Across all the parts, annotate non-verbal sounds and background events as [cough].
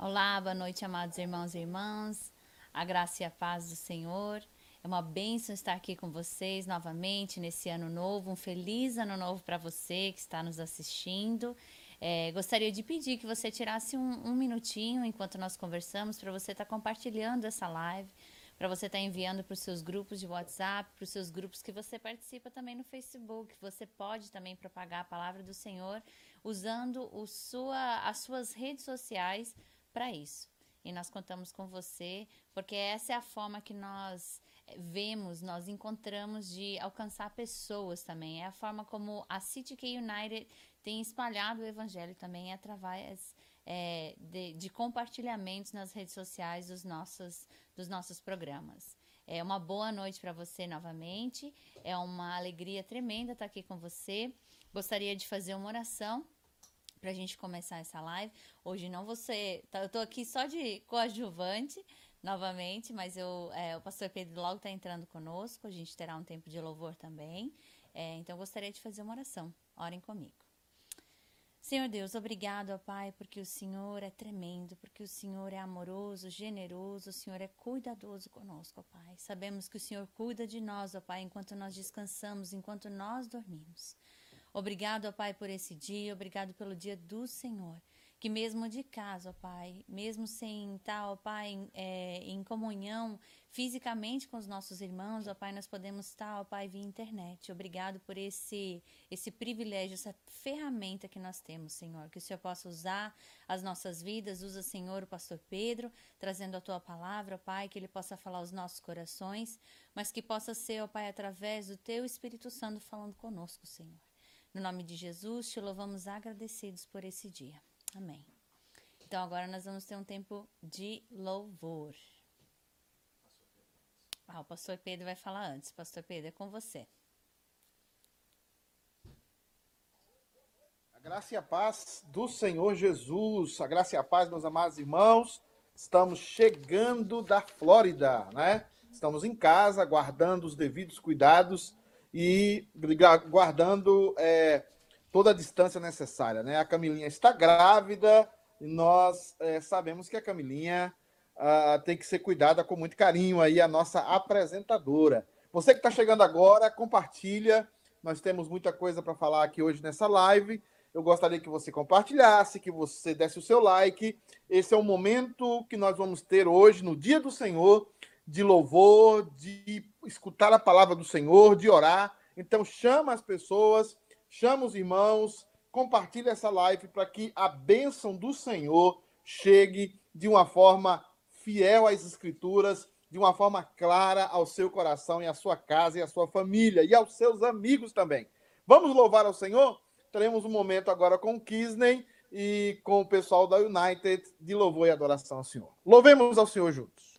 Olá, boa noite, amados irmãos e irmãs. A graça e a paz do Senhor. É uma bênção estar aqui com vocês novamente nesse ano novo. Um feliz ano novo para você que está nos assistindo. É, gostaria de pedir que você tirasse um, um minutinho enquanto nós conversamos para você estar tá compartilhando essa live, para você estar tá enviando para os seus grupos de WhatsApp, para os seus grupos que você participa também no Facebook. Você pode também propagar a palavra do Senhor usando sua, as suas redes sociais para isso. E nós contamos com você, porque essa é a forma que nós eh, vemos, nós encontramos de alcançar pessoas também. É a forma como a City K United tem espalhado o evangelho também através é, de, de, compartilhamentos nas redes sociais dos nossos, dos nossos programas. É uma boa noite para você novamente. É uma alegria tremenda estar aqui com você. Gostaria de fazer uma oração para a gente começar essa live. Hoje não você, tá, eu estou aqui só de coadjuvante novamente, mas eu, é, o pastor Pedro logo está entrando conosco. A gente terá um tempo de louvor também. É, então eu gostaria de fazer uma oração. Orem comigo. Senhor Deus, obrigado, ó Pai, porque o Senhor é tremendo, porque o Senhor é amoroso, generoso, o Senhor é cuidadoso conosco, ó Pai. Sabemos que o Senhor cuida de nós, ó Pai, enquanto nós descansamos, enquanto nós dormimos. Obrigado, ó Pai, por esse dia, obrigado pelo dia do Senhor. Que mesmo de casa, ó Pai, mesmo sem estar, ó Pai, em, é, em comunhão fisicamente com os nossos irmãos, ó Pai, nós podemos estar, ó Pai, via internet. Obrigado por esse, esse privilégio, essa ferramenta que nós temos, Senhor. Que o Senhor possa usar as nossas vidas, usa, Senhor, o pastor Pedro, trazendo a tua palavra, ó Pai, que ele possa falar aos nossos corações, mas que possa ser, ó Pai, através do teu Espírito Santo falando conosco, Senhor. No nome de Jesus, te louvamos agradecidos por esse dia. Amém. Então agora nós vamos ter um tempo de louvor. Ah, o pastor Pedro vai falar antes. Pastor Pedro, é com você. A graça e a paz do Senhor Jesus, a graça e a paz, meus amados irmãos. Estamos chegando da Flórida, né? Estamos em casa, guardando os devidos cuidados e guardando é, toda a distância necessária. Né? A Camilinha está grávida e nós é, sabemos que a Camilinha ah, tem que ser cuidada com muito carinho aí, a nossa apresentadora. Você que está chegando agora, compartilha. Nós temos muita coisa para falar aqui hoje nessa live. Eu gostaria que você compartilhasse, que você desse o seu like. Esse é o momento que nós vamos ter hoje, no Dia do Senhor, de louvor, de escutar a palavra do Senhor, de orar. Então chama as pessoas, chama os irmãos, compartilha essa live para que a bênção do Senhor chegue de uma forma fiel às escrituras, de uma forma clara ao seu coração e à sua casa e à sua família e aos seus amigos também. Vamos louvar ao Senhor? Teremos um momento agora com o Kisney e com o pessoal da United de louvor e adoração ao Senhor. Louvemos ao Senhor juntos.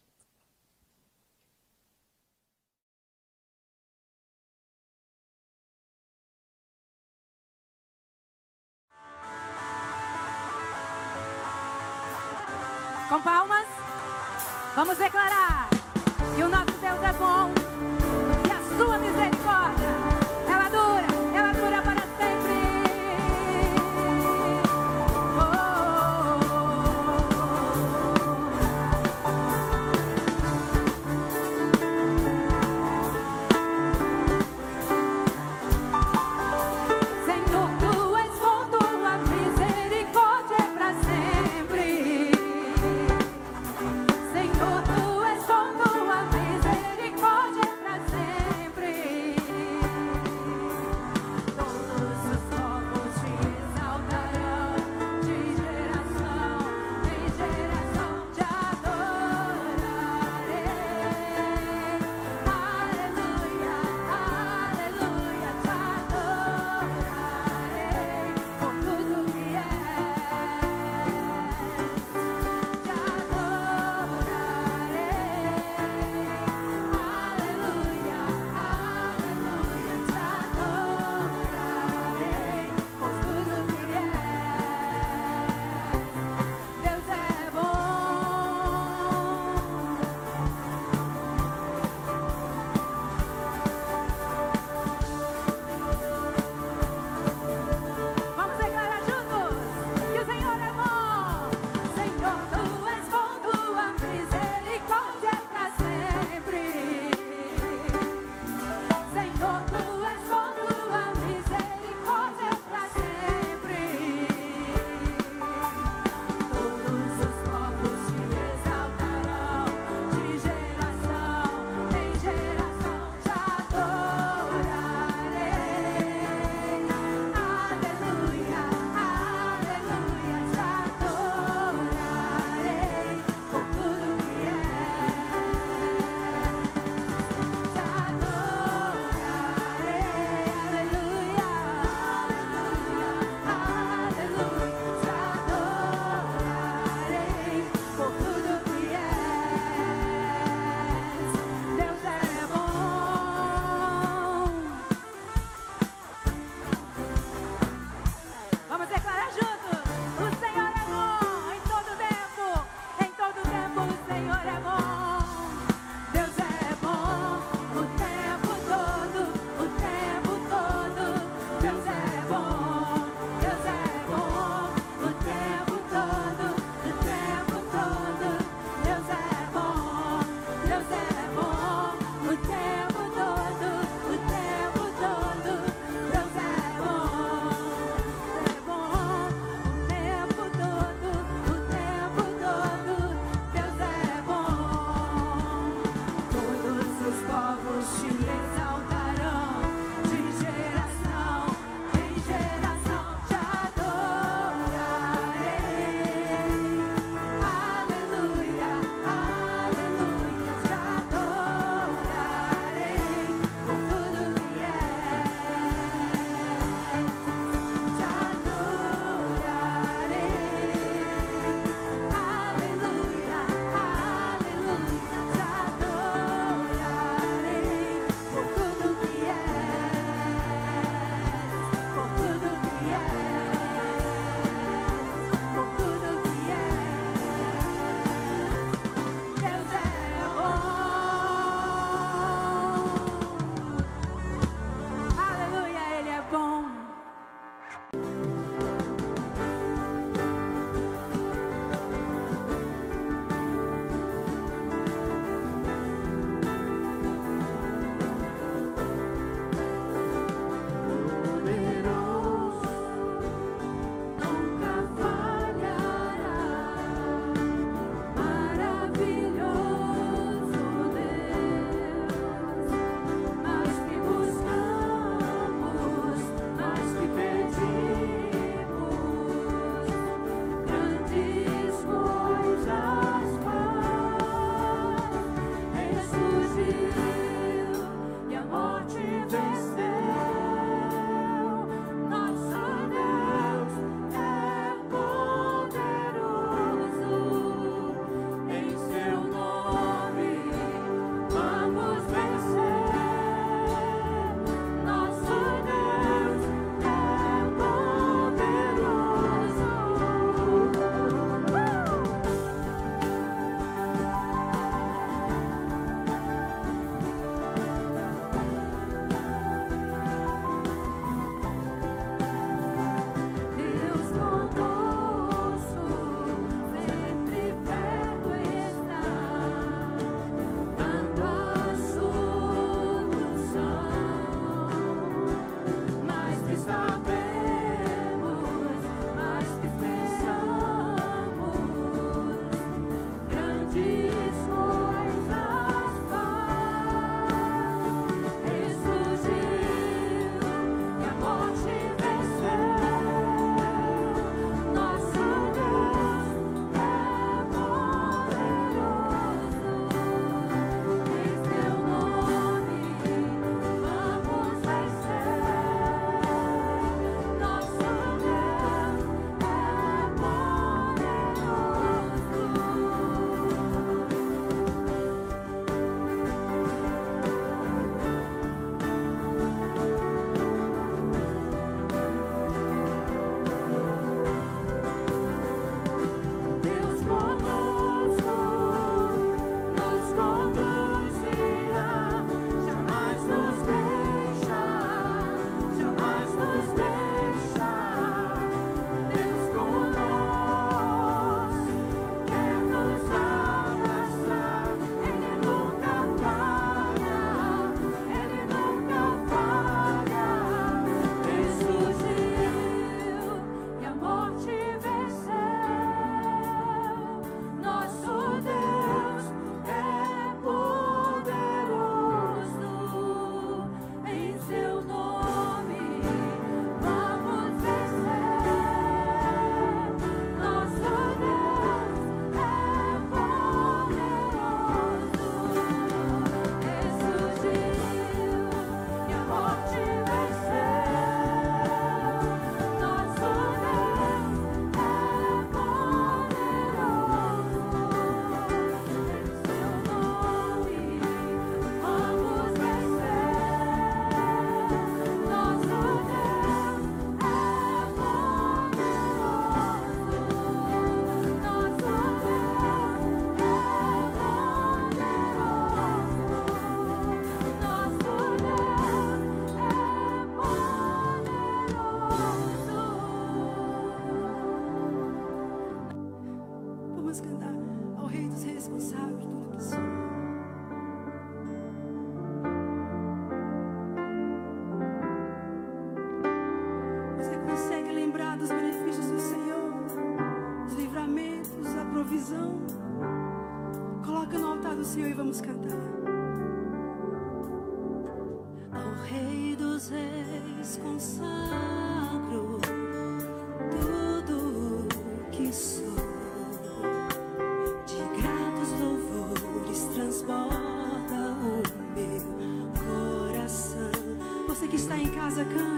Casa,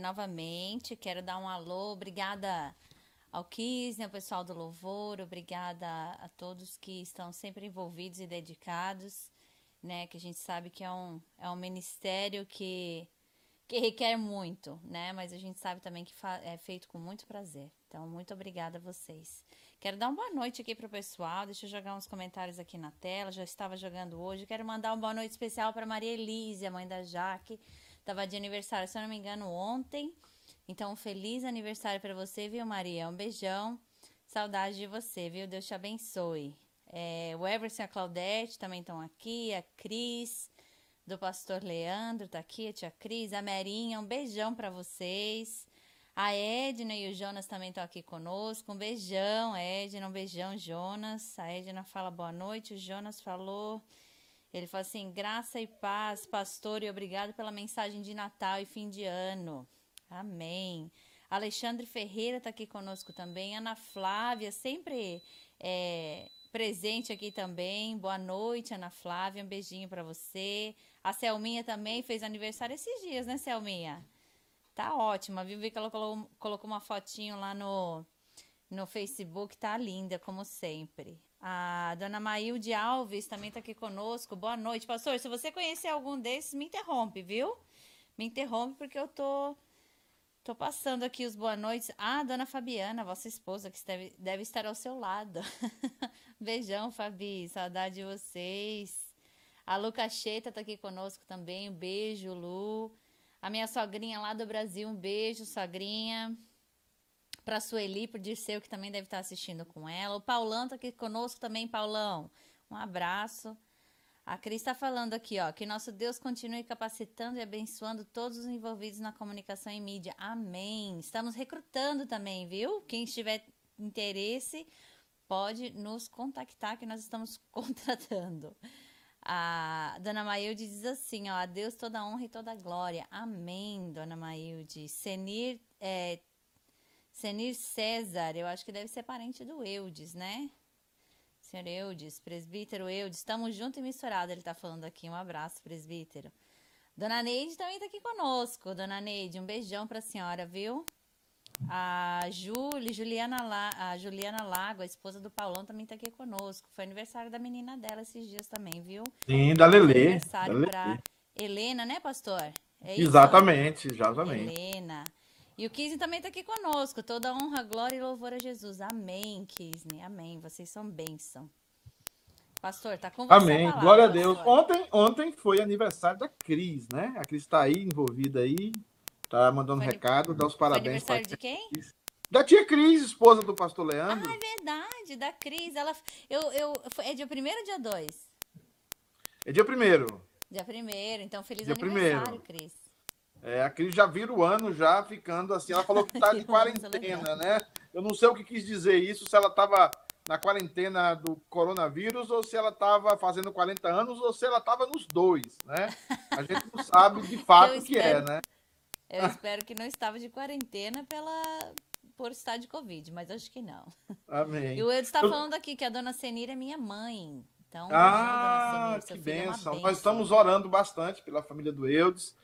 novamente. Quero dar um alô. Obrigada ao Kisne, ao pessoal do Louvor. Obrigada a todos que estão sempre envolvidos e dedicados, né? Que a gente sabe que é um, é um ministério que, que requer muito, né? Mas a gente sabe também que é feito com muito prazer. Então, muito obrigada a vocês. Quero dar uma boa noite aqui para o pessoal. Deixa eu jogar uns comentários aqui na tela. Já estava jogando hoje. Quero mandar uma boa noite especial para Maria Elise, a mãe da Jaque. Estava de aniversário, se eu não me engano, ontem. Então, feliz aniversário para você, viu, Maria? Um beijão. Saudade de você, viu? Deus te abençoe. É, o Everson e a Claudete também estão aqui. A Cris, do pastor Leandro, tá aqui. A tia Cris, a Merinha. Um beijão para vocês. A Edna e o Jonas também estão aqui conosco. Um beijão, Edna, um beijão, Jonas. A Edna fala boa noite, o Jonas falou. Ele fala assim: graça e paz, pastor, e obrigado pela mensagem de Natal e fim de ano. Amém. Alexandre Ferreira está aqui conosco também. Ana Flávia, sempre é, presente aqui também. Boa noite, Ana Flávia. Um beijinho para você. A Selminha também fez aniversário esses dias, né, Selminha? Tá ótima, viu? Vi que ela colocou, colocou uma fotinho lá no, no Facebook, tá linda, como sempre. A dona Maílde Alves também tá aqui conosco. Boa noite, pastor. Se você conhecer algum desses, me interrompe, viu? Me interrompe porque eu tô tô passando aqui os boa noites. Ah, dona Fabiana, vossa esposa, que deve, deve estar ao seu lado. [laughs] Beijão, Fabi. Saudade de vocês. A Lu Cacheta tá aqui conosco também. Um beijo, Lu. A minha sogrinha lá do Brasil, um beijo, sogrinha. Pra Sueli, pro Dirceu, que também deve estar assistindo com ela. O Paulão tá aqui conosco também, Paulão. Um abraço. A Cris está falando aqui, ó, que nosso Deus continue capacitando e abençoando todos os envolvidos na comunicação e mídia. Amém. Estamos recrutando também, viu? Quem tiver interesse pode nos contactar que nós estamos [laughs] contratando. A dona Mailde diz assim, ó, a Deus toda honra e toda glória. Amém, dona Mailde. Senir, é, Senir César, eu acho que deve ser parente do Eudes, né? Senhor Eudes, presbítero Eudes, estamos juntos e misturados, ele tá falando aqui. Um abraço, presbítero. Dona Neide também tá aqui conosco. Dona Neide, um beijão pra senhora, viu? A Júlia, Juliana, La, a Juliana Lago, a esposa do Paulão, também está aqui conosco. Foi aniversário da menina dela esses dias também, viu? Sim, da Lelê. Aniversário para Helena, né, pastor? É exatamente, exatamente. Helena. E o Kisney também está aqui conosco. Toda honra, glória e louvor a Jesus. Amém, Kisney. Amém. Vocês são bênção. Pastor, tá com você. Amém. Palavra, glória a Deus. Ontem, ontem foi aniversário da Cris, né? A Cris está aí envolvida aí. Tá mandando foi recado, dá os parabéns. Foi aniversário de quem? Da tia Cris, esposa do pastor Leandro. Ah, é verdade, da Cris. Ela, eu, eu, é dia 1 ou dia 2? É dia 1 Dia 1 então feliz dia aniversário, primeiro. Cris. É, a Cris já vira o ano já ficando assim. Ela falou que tá de [laughs] quarentena, né? Eu não sei o que quis dizer isso, se ela estava na quarentena do coronavírus ou se ela estava fazendo 40 anos ou se ela estava nos dois, né? A gente não sabe de [laughs] fato o que é, né? Eu espero que não estava de quarentena pela por estar de Covid, mas acho que não. Amém. E o Edu está falando aqui que a dona Senira é minha mãe. Então, ah, Senira, que é benção. Nós estamos orando bastante pela família do Eudes.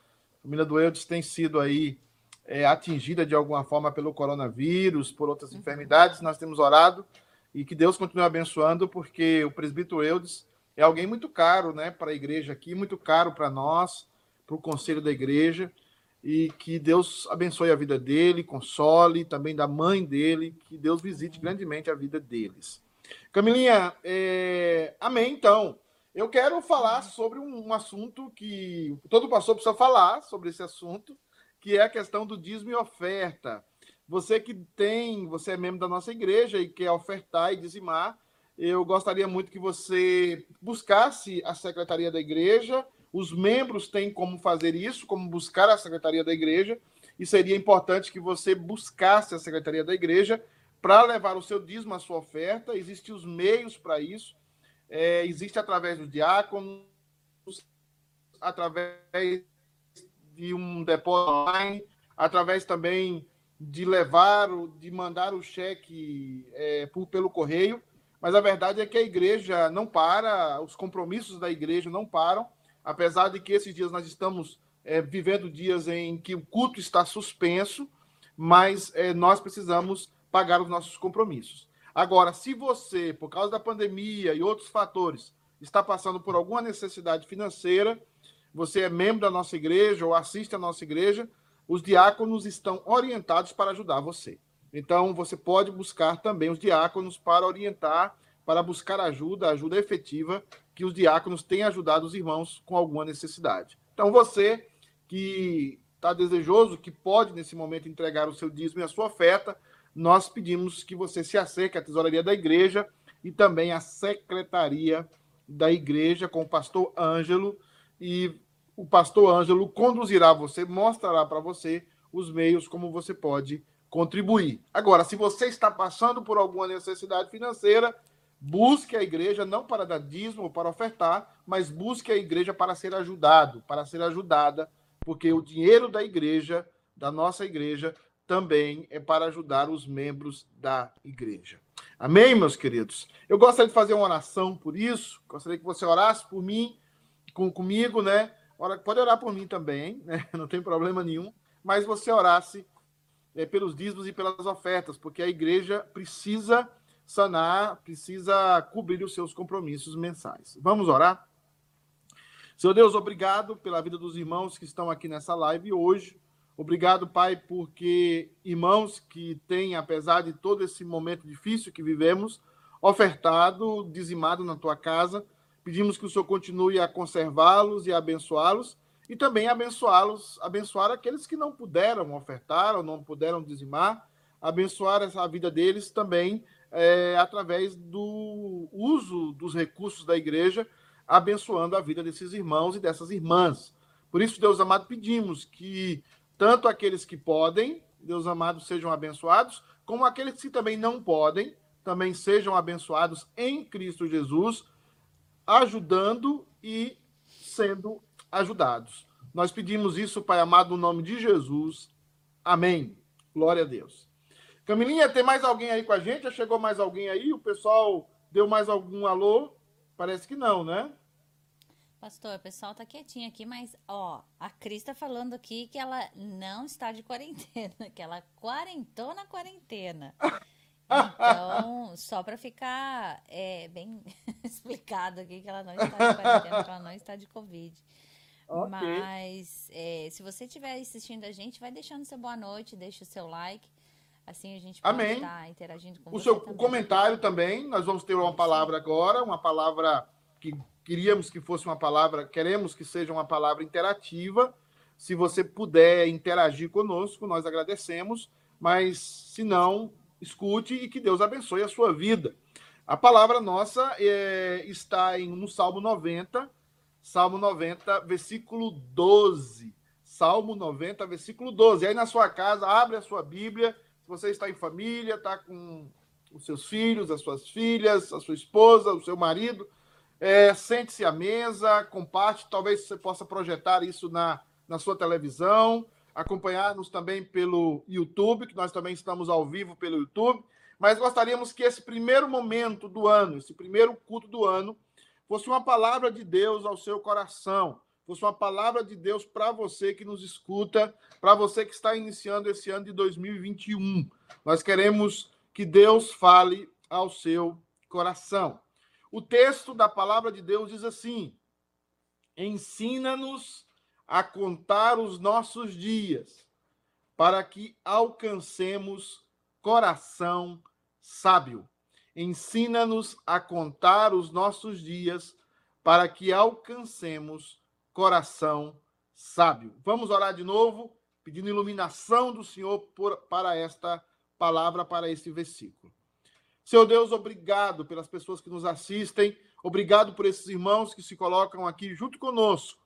Família do Eudes tem sido aí é, atingida de alguma forma pelo coronavírus, por outras uhum. enfermidades. Nós temos orado e que Deus continue abençoando, porque o presbítero Eudes é alguém muito caro né, para a igreja aqui, muito caro para nós, para o conselho da igreja e que Deus abençoe a vida dele, console, também da mãe dele, que Deus visite grandemente a vida deles. Camilinha, é... amém, então. Eu quero falar sobre um, um, assunto que todo pastor precisa falar sobre esse assunto, que é a questão do dízimo e oferta. Você que tem, você é membro da nossa igreja e quer ofertar e dizimar, eu gostaria muito que você buscasse a secretaria da igreja os membros têm como fazer isso, como buscar a secretaria da igreja, e seria importante que você buscasse a secretaria da igreja para levar o seu dízimo, a sua oferta. Existem os meios para isso. É, existe através do diácono, através de um depósito online, através também de levar, de mandar o cheque é, por, pelo correio. Mas a verdade é que a igreja não para, os compromissos da igreja não param apesar de que esses dias nós estamos é, vivendo dias em que o culto está suspenso, mas é, nós precisamos pagar os nossos compromissos. Agora, se você, por causa da pandemia e outros fatores, está passando por alguma necessidade financeira, você é membro da nossa igreja ou assiste à nossa igreja, os diáconos estão orientados para ajudar você. Então, você pode buscar também os diáconos para orientar, para buscar ajuda, ajuda efetiva, que os diáconos têm ajudado os irmãos com alguma necessidade. Então, você que está desejoso, que pode nesse momento entregar o seu dízimo e a sua oferta, nós pedimos que você se acerque à tesouraria da igreja e também à secretaria da igreja com o pastor Ângelo e o pastor Ângelo conduzirá você, mostrará para você os meios como você pode contribuir. Agora, se você está passando por alguma necessidade financeira, busque a igreja não para dar dízimo ou para ofertar, mas busque a igreja para ser ajudado, para ser ajudada, porque o dinheiro da igreja, da nossa igreja, também é para ajudar os membros da igreja. Amém, meus queridos? Eu gostaria de fazer uma oração por isso, gostaria que você orasse por mim, com, comigo, né? Pode orar por mim também, né? [laughs] Não tem problema nenhum, mas você orasse é, pelos dízimos e pelas ofertas, porque a igreja precisa sanar, precisa cobrir os seus compromissos mensais. Vamos orar? Senhor Deus, obrigado pela vida dos irmãos que estão aqui nessa live hoje. Obrigado, Pai, porque irmãos que têm, apesar de todo esse momento difícil que vivemos, ofertado, dizimado na tua casa. Pedimos que o Senhor continue a conservá-los e abençoá-los e também abençoá-los, abençoar aqueles que não puderam ofertar ou não puderam dizimar, abençoar essa vida deles também é, através do uso dos recursos da igreja, abençoando a vida desses irmãos e dessas irmãs. Por isso, Deus amado, pedimos que tanto aqueles que podem, Deus amado, sejam abençoados, como aqueles que também não podem, também sejam abençoados em Cristo Jesus, ajudando e sendo ajudados. Nós pedimos isso, Pai amado, no nome de Jesus. Amém. Glória a Deus. Camilinha, tem mais alguém aí com a gente? Já chegou mais alguém aí? O pessoal deu mais algum alô? Parece que não, né? Pastor, o pessoal tá quietinho aqui, mas ó, a Cris tá falando aqui que ela não está de [laughs] quarentena, que ela quarentou na quarentena. Então, só para ficar é, bem [laughs] explicado aqui que ela não está de quarentena, que ela não está de Covid. Okay. Mas é, se você estiver assistindo a gente, vai deixando seu boa noite, deixa o seu like. Assim a gente pode Amém. estar interagindo com o você. seu também. comentário também. Nós vamos ter uma palavra agora, uma palavra que queríamos que fosse uma palavra, queremos que seja uma palavra interativa. Se você puder interagir conosco, nós agradecemos, mas se não, escute e que Deus abençoe a sua vida. A palavra nossa é, está em, no Salmo 90, Salmo 90, versículo 12. Salmo 90, versículo 12. Aí na sua casa, abre a sua Bíblia. Se você está em família, está com os seus filhos, as suas filhas, a sua esposa, o seu marido, é, Sente-se à mesa, comparte, talvez você possa projetar isso na, na sua televisão, acompanhar-nos também pelo YouTube, que nós também estamos ao vivo pelo YouTube. Mas gostaríamos que esse primeiro momento do ano, esse primeiro culto do ano, fosse uma palavra de Deus ao seu coração, fosse uma palavra de Deus para você que nos escuta, para você que está iniciando esse ano de 2021. Nós queremos que Deus fale ao seu coração. O texto da palavra de Deus diz assim: Ensina-nos a contar os nossos dias, para que alcancemos coração sábio. Ensina-nos a contar os nossos dias, para que alcancemos coração sábio. Vamos orar de novo, pedindo iluminação do Senhor por, para esta palavra, para este versículo. Senhor Deus, obrigado pelas pessoas que nos assistem, obrigado por esses irmãos que se colocam aqui junto conosco,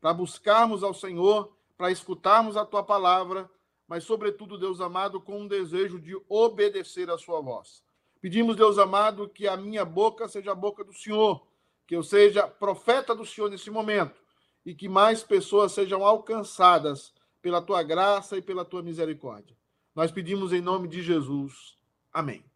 para buscarmos ao Senhor, para escutarmos a tua palavra, mas, sobretudo, Deus amado, com um desejo de obedecer a sua voz. Pedimos, Deus amado, que a minha boca seja a boca do Senhor, que eu seja profeta do Senhor nesse momento e que mais pessoas sejam alcançadas pela tua graça e pela tua misericórdia. Nós pedimos em nome de Jesus. Amém.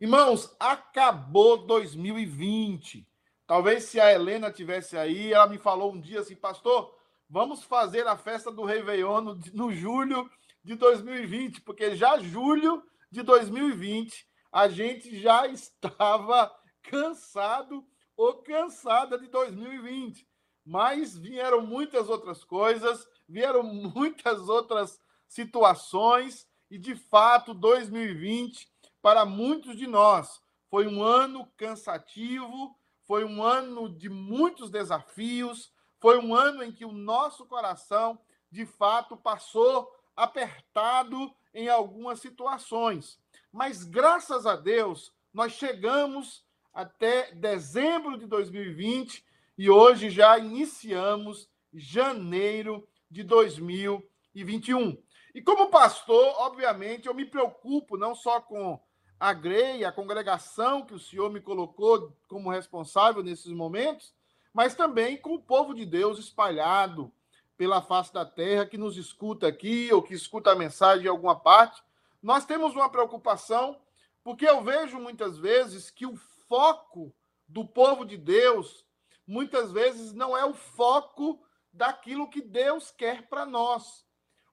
Irmãos, acabou 2020. Talvez se a Helena tivesse aí, ela me falou um dia assim, pastor, vamos fazer a festa do Réveillon no, no julho de 2020, porque já julho de 2020 a gente já [laughs] estava cansado ou cansada de 2020. Mas vieram muitas outras coisas, vieram [laughs] muitas outras situações, e de fato, 2020, para muitos de nós, foi um ano cansativo, foi um ano de muitos desafios, foi um ano em que o nosso coração, de fato, passou apertado em algumas situações. Mas graças a Deus, nós chegamos até dezembro de 2020 e hoje já iniciamos janeiro de 2021. E como pastor, obviamente, eu me preocupo não só com a GREI, a congregação que o Senhor me colocou como responsável nesses momentos, mas também com o povo de Deus espalhado pela face da terra que nos escuta aqui ou que escuta a mensagem em alguma parte. Nós temos uma preocupação, porque eu vejo muitas vezes que o foco do povo de Deus muitas vezes não é o foco daquilo que Deus quer para nós.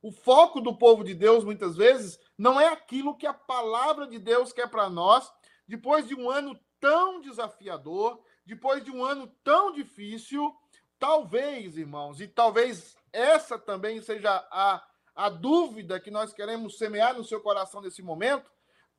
O foco do povo de Deus, muitas vezes, não é aquilo que a palavra de Deus quer para nós, depois de um ano tão desafiador, depois de um ano tão difícil. Talvez, irmãos, e talvez essa também seja a, a dúvida que nós queremos semear no seu coração nesse momento.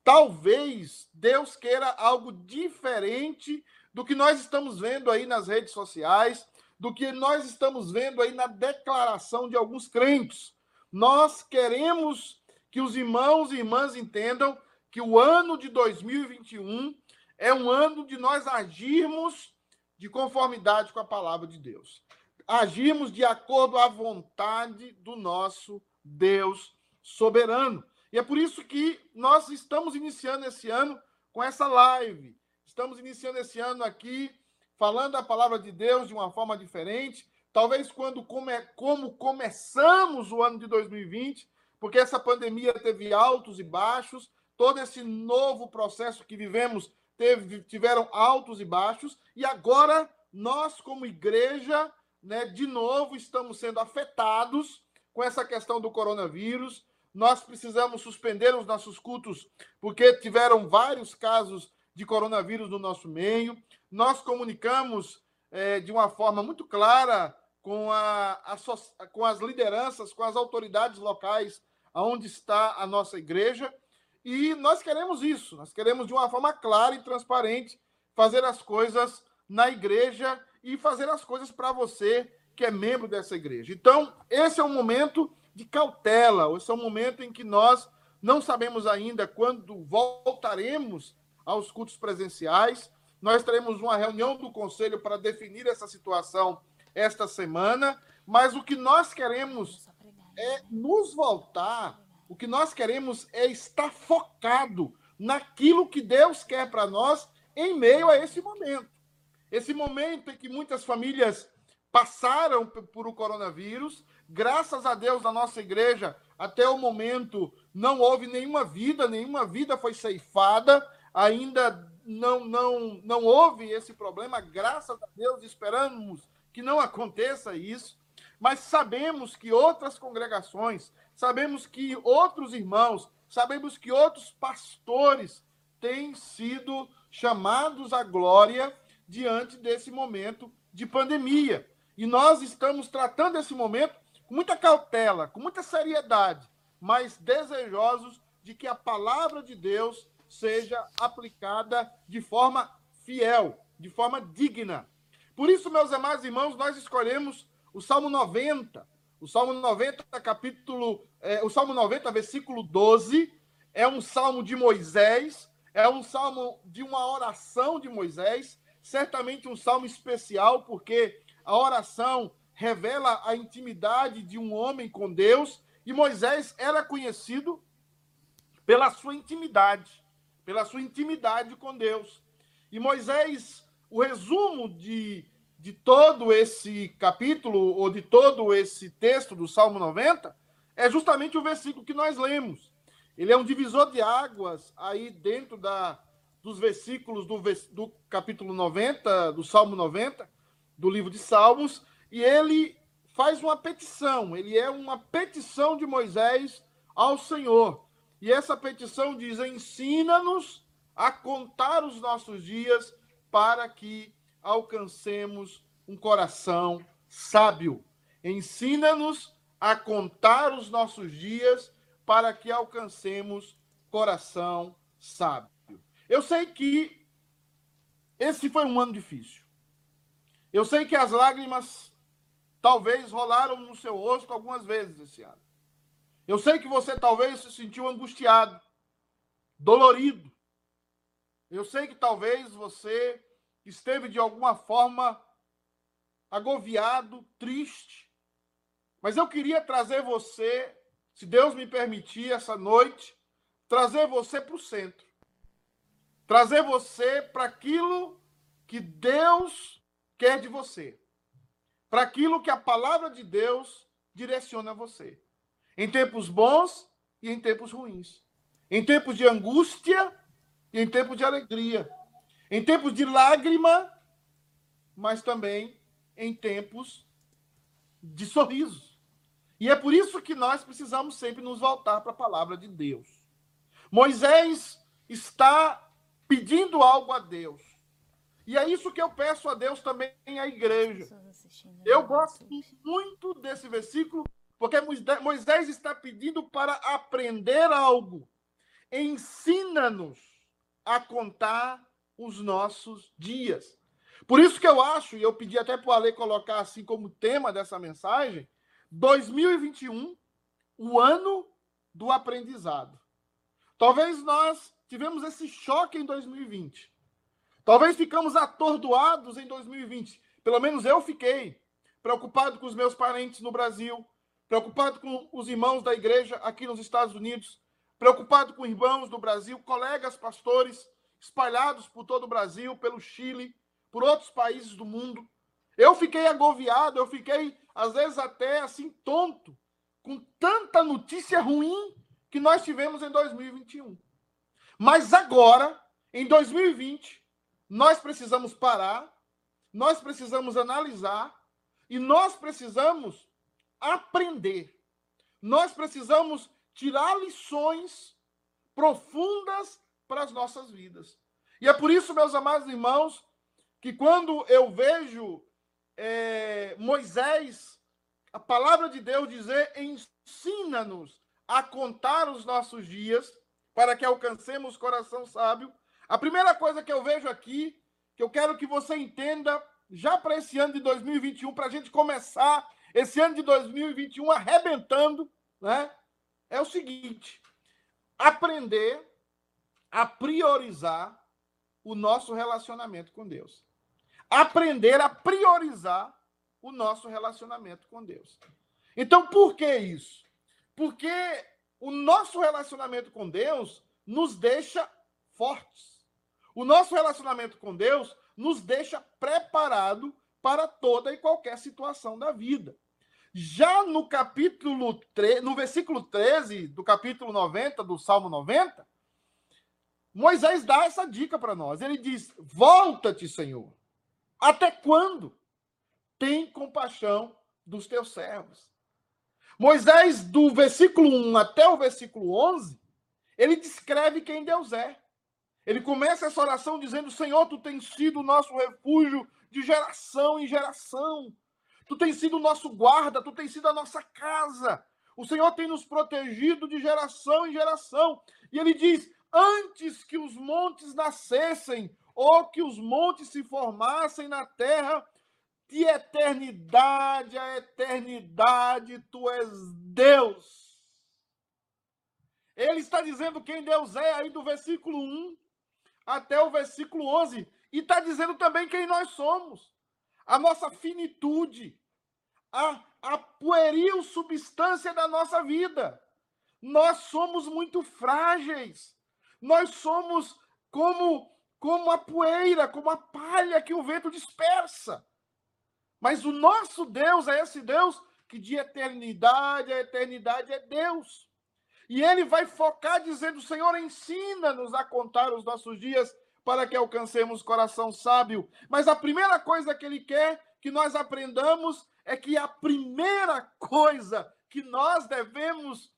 Talvez Deus queira algo diferente do que nós estamos vendo aí nas redes sociais, do que nós estamos vendo aí na declaração de alguns crentes. Nós queremos que os irmãos e irmãs entendam que o ano de 2021 é um ano de nós agirmos de conformidade com a palavra de Deus. Agirmos de acordo à vontade do nosso Deus soberano. E é por isso que nós estamos iniciando esse ano com essa live. Estamos iniciando esse ano aqui falando a palavra de Deus de uma forma diferente, Talvez quando come, como começamos o ano de 2020, porque essa pandemia teve altos e baixos, todo esse novo processo que vivemos teve, tiveram altos e baixos, e agora nós, como igreja, né, de novo estamos sendo afetados com essa questão do coronavírus. Nós precisamos suspender os nossos cultos porque tiveram vários casos de coronavírus no nosso meio. Nós comunicamos é, de uma forma muito clara com, a, a, com as lideranças, com as autoridades locais aonde está a nossa igreja. E nós queremos isso, nós queremos de uma forma clara e transparente fazer as coisas na igreja e fazer as coisas para você que é membro dessa igreja. Então, esse é um momento de cautela, esse é um momento em que nós não sabemos ainda quando voltaremos aos cultos presenciais. Nós teremos uma reunião do conselho para definir essa situação esta semana, mas o que nós queremos é nos voltar, o que nós queremos é estar focado naquilo que Deus quer para nós em meio a esse momento. Esse momento em que muitas famílias passaram por o coronavírus, graças a Deus na nossa igreja, até o momento não houve nenhuma vida, nenhuma vida foi ceifada, ainda não não não houve esse problema, graças a Deus, esperamos que não aconteça isso, mas sabemos que outras congregações, sabemos que outros irmãos, sabemos que outros pastores têm sido chamados à glória diante desse momento de pandemia. E nós estamos tratando esse momento com muita cautela, com muita seriedade, mas desejosos de que a palavra de Deus seja aplicada de forma fiel, de forma digna, por isso, meus amados irmãos, nós escolhemos o Salmo 90. O Salmo 90, capítulo. É, o Salmo 90, versículo 12, é um salmo de Moisés, é um salmo de uma oração de Moisés, certamente um salmo especial, porque a oração revela a intimidade de um homem com Deus, e Moisés era conhecido pela sua intimidade, pela sua intimidade com Deus. E Moisés o resumo de, de todo esse capítulo, ou de todo esse texto do Salmo 90, é justamente o versículo que nós lemos. Ele é um divisor de águas aí dentro da, dos versículos do, do capítulo 90, do Salmo 90, do livro de Salmos, e ele faz uma petição, ele é uma petição de Moisés ao Senhor. E essa petição diz: ensina-nos a contar os nossos dias para que alcancemos um coração sábio. Ensina-nos a contar os nossos dias para que alcancemos coração sábio. Eu sei que esse foi um ano difícil. Eu sei que as lágrimas talvez rolaram no seu rosto algumas vezes esse ano. Eu sei que você talvez se sentiu angustiado, dolorido. Eu sei que talvez você esteve de alguma forma agoviado, triste. Mas eu queria trazer você, se Deus me permitir, essa noite, trazer você para o centro. Trazer você para aquilo que Deus quer de você. Para aquilo que a palavra de Deus direciona você. Em tempos bons e em tempos ruins. Em tempos de angústia em tempos de alegria. Em tempos de lágrima, mas também em tempos de sorrisos. E é por isso que nós precisamos sempre nos voltar para a palavra de Deus. Moisés está pedindo algo a Deus. E é isso que eu peço a Deus também à igreja. Eu gosto muito desse versículo, porque Moisés está pedindo para aprender algo. Ensina-nos a contar os nossos dias. Por isso que eu acho, e eu pedi até para o Ale colocar assim como tema dessa mensagem, 2021, o ano do aprendizado. Talvez nós tivemos esse choque em 2020. Talvez ficamos atordoados em 2020. Pelo menos eu fiquei preocupado com os meus parentes no Brasil, preocupado com os irmãos da igreja aqui nos Estados Unidos, preocupado com irmãos do Brasil, colegas pastores espalhados por todo o Brasil, pelo Chile, por outros países do mundo. Eu fiquei agoviado, eu fiquei, às vezes, até assim, tonto, com tanta notícia ruim que nós tivemos em 2021. Mas agora, em 2020, nós precisamos parar, nós precisamos analisar e nós precisamos aprender. Nós precisamos tirar lições profundas para as nossas vidas. E é por isso, meus amados irmãos, que quando eu vejo é, Moisés, a palavra de Deus dizer: ensina-nos a contar os nossos dias para que alcancemos coração sábio. A primeira coisa que eu vejo aqui, que eu quero que você entenda, já para esse ano de 2021, para a gente começar esse ano de 2021 arrebentando, né? É o seguinte: aprender a priorizar o nosso relacionamento com Deus aprender a priorizar o nosso relacionamento com Deus. Então, por que isso? Porque o nosso relacionamento com Deus nos deixa fortes. O nosso relacionamento com Deus nos deixa preparado para toda e qualquer situação da vida. Já no capítulo 3, no versículo 13 do capítulo 90 do Salmo 90, Moisés dá essa dica para nós. Ele diz: "Volta-te, Senhor, até quando? Tem compaixão dos teus servos. Moisés, do versículo 1 até o versículo 11, ele descreve quem Deus é. Ele começa essa oração dizendo: Senhor, tu tens sido o nosso refúgio de geração em geração. Tu tens sido o nosso guarda, tu tens sido a nossa casa. O Senhor tem nos protegido de geração em geração. E ele diz: Antes que os montes nascessem, ou que os montes se formassem na terra, de eternidade a eternidade, tu és Deus. Ele está dizendo quem Deus é, aí do versículo 1 até o versículo 11, e está dizendo também quem nós somos, a nossa finitude, a, a pueril substância da nossa vida. Nós somos muito frágeis, nós somos como como a poeira, como a palha que o vento dispersa. Mas o nosso Deus é esse Deus que de eternidade a eternidade é Deus. E ele vai focar dizendo: Senhor, ensina-nos a contar os nossos dias para que alcancemos coração sábio. Mas a primeira coisa que ele quer que nós aprendamos é que a primeira coisa que nós devemos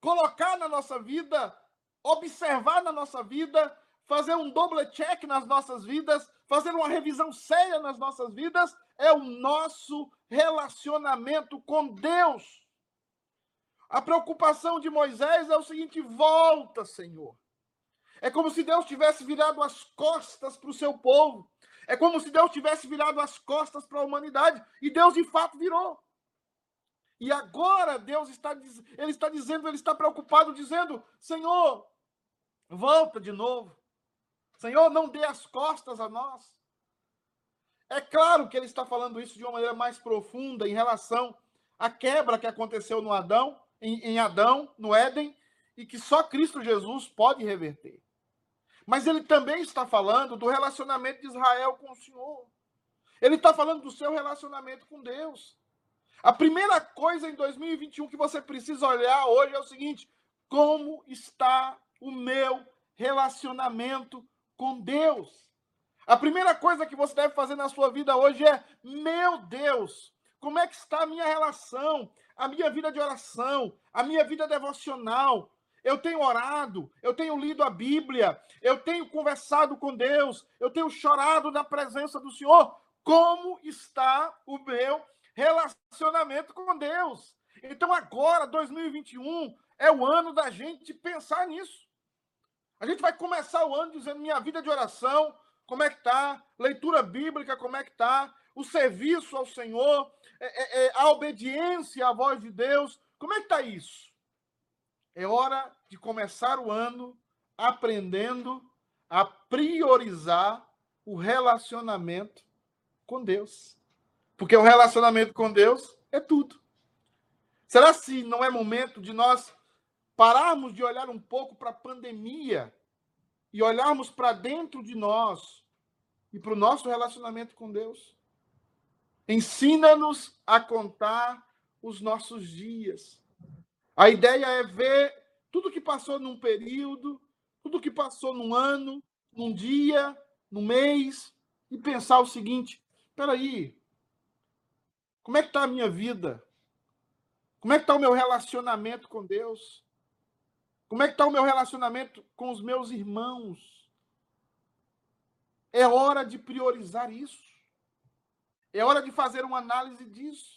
colocar na nossa vida, observar na nossa vida, fazer um double check nas nossas vidas, fazer uma revisão séria nas nossas vidas, é o nosso relacionamento com Deus. A preocupação de Moisés é o seguinte: volta, Senhor. É como se Deus tivesse virado as costas para o seu povo. É como se Deus tivesse virado as costas para a humanidade. E Deus de fato virou. E agora Deus está, ele está dizendo, ele está preocupado, dizendo: Senhor, volta de novo. Senhor, não dê as costas a nós. É claro que ele está falando isso de uma maneira mais profunda em relação à quebra que aconteceu no Adão, em, em Adão, no Éden, e que só Cristo Jesus pode reverter. Mas ele também está falando do relacionamento de Israel com o Senhor. Ele está falando do seu relacionamento com Deus. A primeira coisa em 2021 que você precisa olhar hoje é o seguinte: como está o meu relacionamento com Deus? A primeira coisa que você deve fazer na sua vida hoje é: meu Deus, como é que está a minha relação, a minha vida de oração, a minha vida devocional? Eu tenho orado, eu tenho lido a Bíblia, eu tenho conversado com Deus, eu tenho chorado na presença do Senhor. Como está o meu relacionamento com Deus. Então agora, 2021, é o ano da gente pensar nisso. A gente vai começar o ano dizendo minha vida de oração, como é que tá? Leitura bíblica, como é que tá? O serviço ao Senhor, é, é, é, a obediência à voz de Deus, como é que tá isso? É hora de começar o ano aprendendo a priorizar o relacionamento com Deus. Porque o relacionamento com Deus é tudo. Será se não é momento de nós pararmos de olhar um pouco para a pandemia e olharmos para dentro de nós e para o nosso relacionamento com Deus? Ensina-nos a contar os nossos dias. A ideia é ver tudo que passou num período, tudo que passou num ano, num dia, num mês, e pensar o seguinte: espera aí, como é que está a minha vida? Como é que está o meu relacionamento com Deus? Como é que está o meu relacionamento com os meus irmãos? É hora de priorizar isso. É hora de fazer uma análise disso.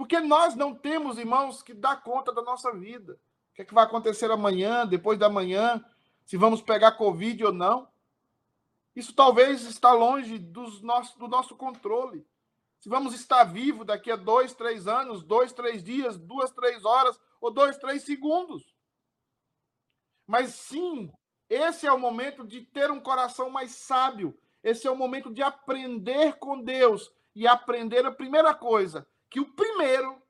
Porque nós não temos, irmãos, que dar conta da nossa vida. O que, é que vai acontecer amanhã, depois da manhã, se vamos pegar Covid ou não. Isso talvez está longe dos nosso, do nosso controle se vamos estar vivos daqui a dois, três anos, dois, três dias, duas, três horas ou dois, três segundos. Mas sim, esse é o momento de ter um coração mais sábio. Esse é o momento de aprender com Deus e aprender a primeira coisa, que o primeiro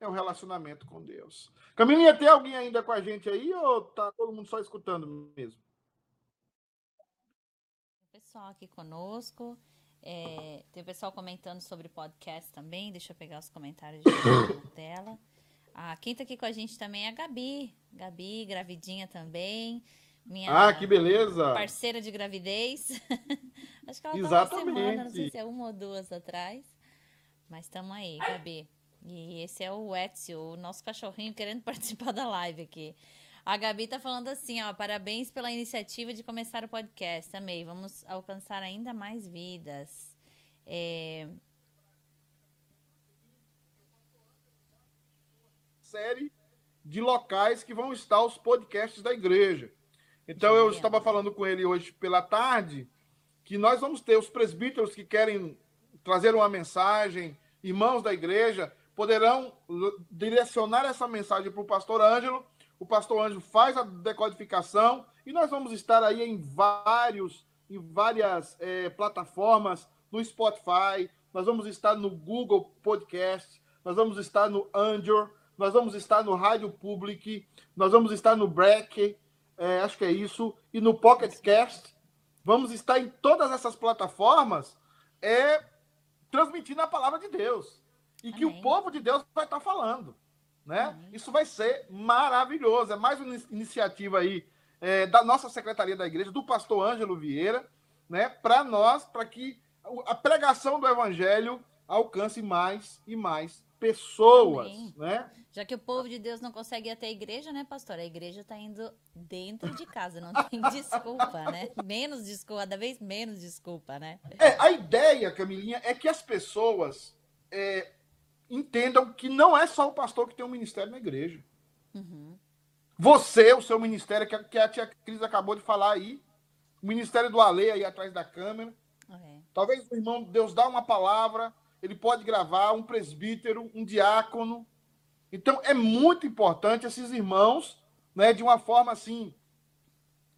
é o relacionamento com Deus. Camilinha, tem alguém ainda com a gente aí ou tá todo mundo só escutando mesmo? Pessoal aqui conosco. É, tem o pessoal comentando sobre podcast também. Deixa eu pegar os comentários de na [coughs] tela. Ah, quem tá aqui com a gente também é a Gabi. Gabi, gravidinha também. Minha ah, que beleza! Parceira de gravidez. [laughs] Acho que ela Exatamente. tá uma semana, não sei se é uma ou duas atrás. Mas estamos aí, Gabi. E esse é o Ezio, o nosso cachorrinho querendo [laughs] participar da live aqui. A Gabi tá falando assim, ó, parabéns pela iniciativa de começar o podcast. Amei, vamos alcançar ainda mais vidas. É... Série de locais que vão estar os podcasts da igreja. Então eu estava falando com ele hoje pela tarde que nós vamos ter os presbíteros que querem trazer uma mensagem, irmãos da igreja, poderão direcionar essa mensagem para o pastor Ângelo o pastor Anjo faz a decodificação e nós vamos estar aí em vários, em várias é, plataformas, no Spotify, nós vamos estar no Google Podcast, nós vamos estar no Anchor, nós vamos estar no Rádio Public, nós vamos estar no Break, é, acho que é isso, e no Pocket Cast. Vamos estar em todas essas plataformas é, transmitindo a palavra de Deus. E Amém. que o povo de Deus vai estar falando. Né? Isso vai ser maravilhoso. É mais uma iniciativa aí é, da nossa secretaria da igreja, do pastor Ângelo Vieira, né, para nós, para que a pregação do evangelho alcance mais e mais pessoas, Amém. né? Já que o povo de Deus não consegue ir até a igreja, né, pastor? A igreja está indo dentro de casa, não tem [laughs] desculpa, né? Menos desculpa, cada vez menos desculpa, né? É, a ideia, Camilinha, é que as pessoas é, entendam que não é só o pastor que tem um ministério na igreja. Uhum. Você, o seu ministério, que, que a tia Cris acabou de falar aí, o ministério do Ale aí atrás da câmera. É. Talvez o irmão Deus dá uma palavra, ele pode gravar um presbítero, um diácono. Então é muito importante esses irmãos, né, de uma forma assim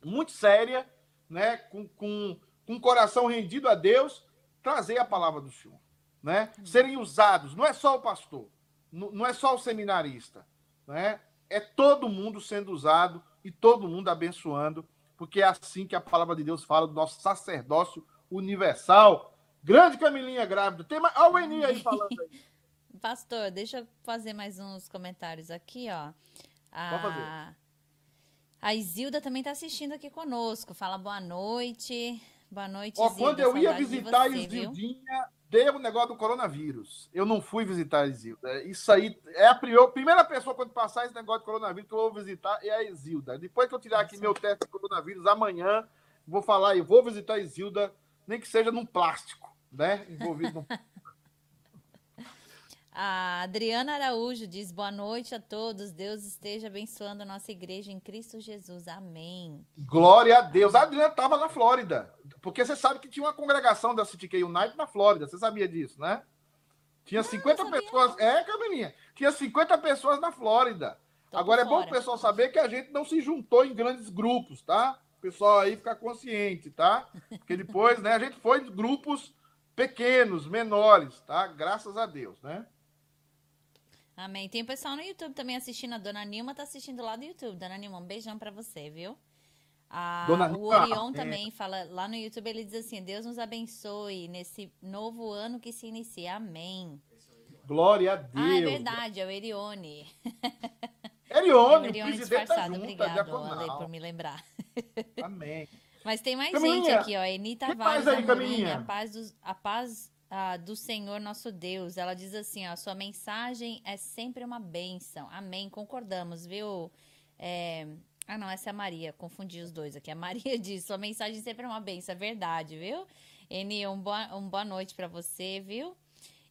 muito séria, né, com, com, com o coração rendido a Deus, trazer a palavra do Senhor, né? Serem usados, não é só o pastor, não é só o seminarista, né? É todo mundo sendo usado e todo mundo abençoando, porque é assim que a palavra de Deus fala do nosso sacerdócio universal. Grande Camilinha grávida. Tem mais. Olha o Eni aí falando aí. [laughs] Pastor, deixa eu fazer mais uns comentários aqui, ó. A... Pode fazer. A Isilda também está assistindo aqui conosco. Fala boa noite. Boa noite, Ó, Quando eu ia visitar a Isildinha, deu o negócio do coronavírus. Eu não fui visitar a Isilda. Isso aí é a primeira pessoa quando passar esse negócio de coronavírus que eu vou visitar é a Isilda. Depois que eu tirar aqui Nossa. meu teste de coronavírus, amanhã vou falar e vou visitar a Isilda, nem que seja num plástico né? Envolvido no... [laughs] A Adriana Araújo diz: boa noite a todos. Deus esteja abençoando a nossa igreja em Cristo Jesus. Amém. Glória a Deus. A Adriana estava na Flórida. Porque você sabe que tinha uma congregação da City K United na Flórida. Você sabia disso, né? Tinha 50 não, pessoas. Não. É, Camilinha. Tinha 50 pessoas na Flórida. Tô Agora é bom o pessoal saber que a gente não se juntou em grandes grupos, tá? O pessoal aí ficar consciente, tá? Porque depois, né, a gente foi em grupos pequenos, menores, tá? Graças a Deus, né? Amém. Tem o pessoal no YouTube também assistindo. A Dona Nilma tá assistindo lá do YouTube. Dona Nilma, um beijão para você, viu? Dona o Orion é. também fala lá no YouTube, ele diz assim: Deus nos abençoe nesse novo ano que se inicia. Amém. Glória a Deus. Ah, é verdade, é o Erione. [laughs] Erione, é o Erione disfarçado. Obrigado, Ale, por me lembrar. Amém. [laughs] Mas tem mais Caminha. gente aqui, ó. Eni Tavares aí, Amorim, a paz, do, a paz ah, do Senhor nosso Deus. Ela diz assim, ó. Sua mensagem é sempre uma bênção. Amém. Concordamos, viu? É... Ah, não, essa é a Maria. Confundi os dois aqui. A Maria [laughs] diz, sua mensagem sempre é uma bênção. É verdade, viu? Eni, um boa, um boa noite para você, viu?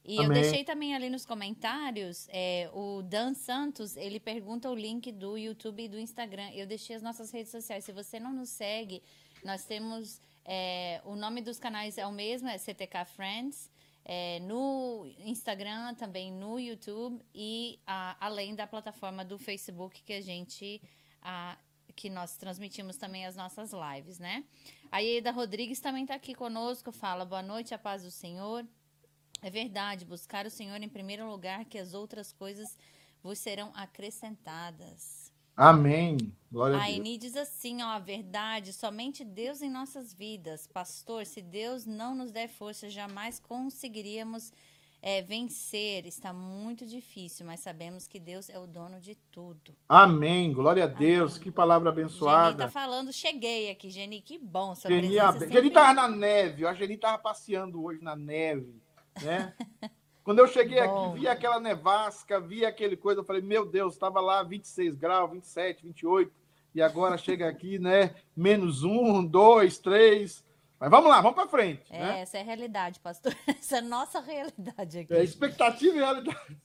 E Amém. eu deixei também ali nos comentários, é, o Dan Santos, ele pergunta o link do YouTube e do Instagram. Eu deixei as nossas redes sociais. Se você não nos segue, nós temos. É, o nome dos canais é o mesmo, é CTK Friends. É, no Instagram, também no YouTube e a, além da plataforma do Facebook que a gente a, que nós transmitimos também as nossas lives, né? A Ieda Rodrigues também está aqui conosco, fala boa noite, a paz do Senhor. É verdade, buscar o Senhor em primeiro lugar, que as outras coisas vos serão acrescentadas. Amém. Glória a, a Deus. diz assim, ó, a verdade, somente Deus em nossas vidas. Pastor, se Deus não nos der força, jamais conseguiríamos é, vencer. Está muito difícil, mas sabemos que Deus é o dono de tudo. Amém. Glória a Deus. Amém. Que palavra abençoada. Geni tá falando, cheguei aqui, Geni, que bom. Sua Geni, a... Geni tava na neve. A Geni tava passeando hoje na neve, né? Quando eu cheguei Bom. aqui, vi aquela nevasca, vi aquele coisa, eu falei, meu Deus, estava lá 26 graus, 27, 28, e agora chega aqui, né? Menos um, dois, três. Mas vamos lá, vamos para frente. É, né? essa é a realidade, pastor. [laughs] Essa é a nossa realidade aqui. É expectativa e realidade.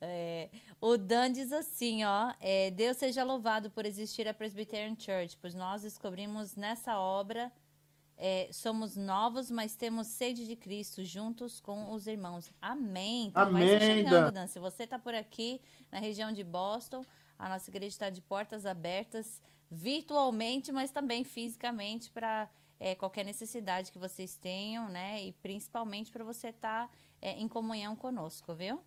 É, o Dan diz assim, ó, é, Deus seja louvado por existir a Presbyterian Church, pois nós descobrimos nessa obra é, somos novos, mas temos sede de Cristo juntos com os irmãos. Amém. Então Amém. vai chegando, Dan. Se você está por aqui na região de Boston, a nossa igreja está de portas abertas virtualmente, mas também fisicamente para é, qualquer necessidade que vocês tenham, né? E principalmente para você estar tá, é, em comunhão conosco, viu?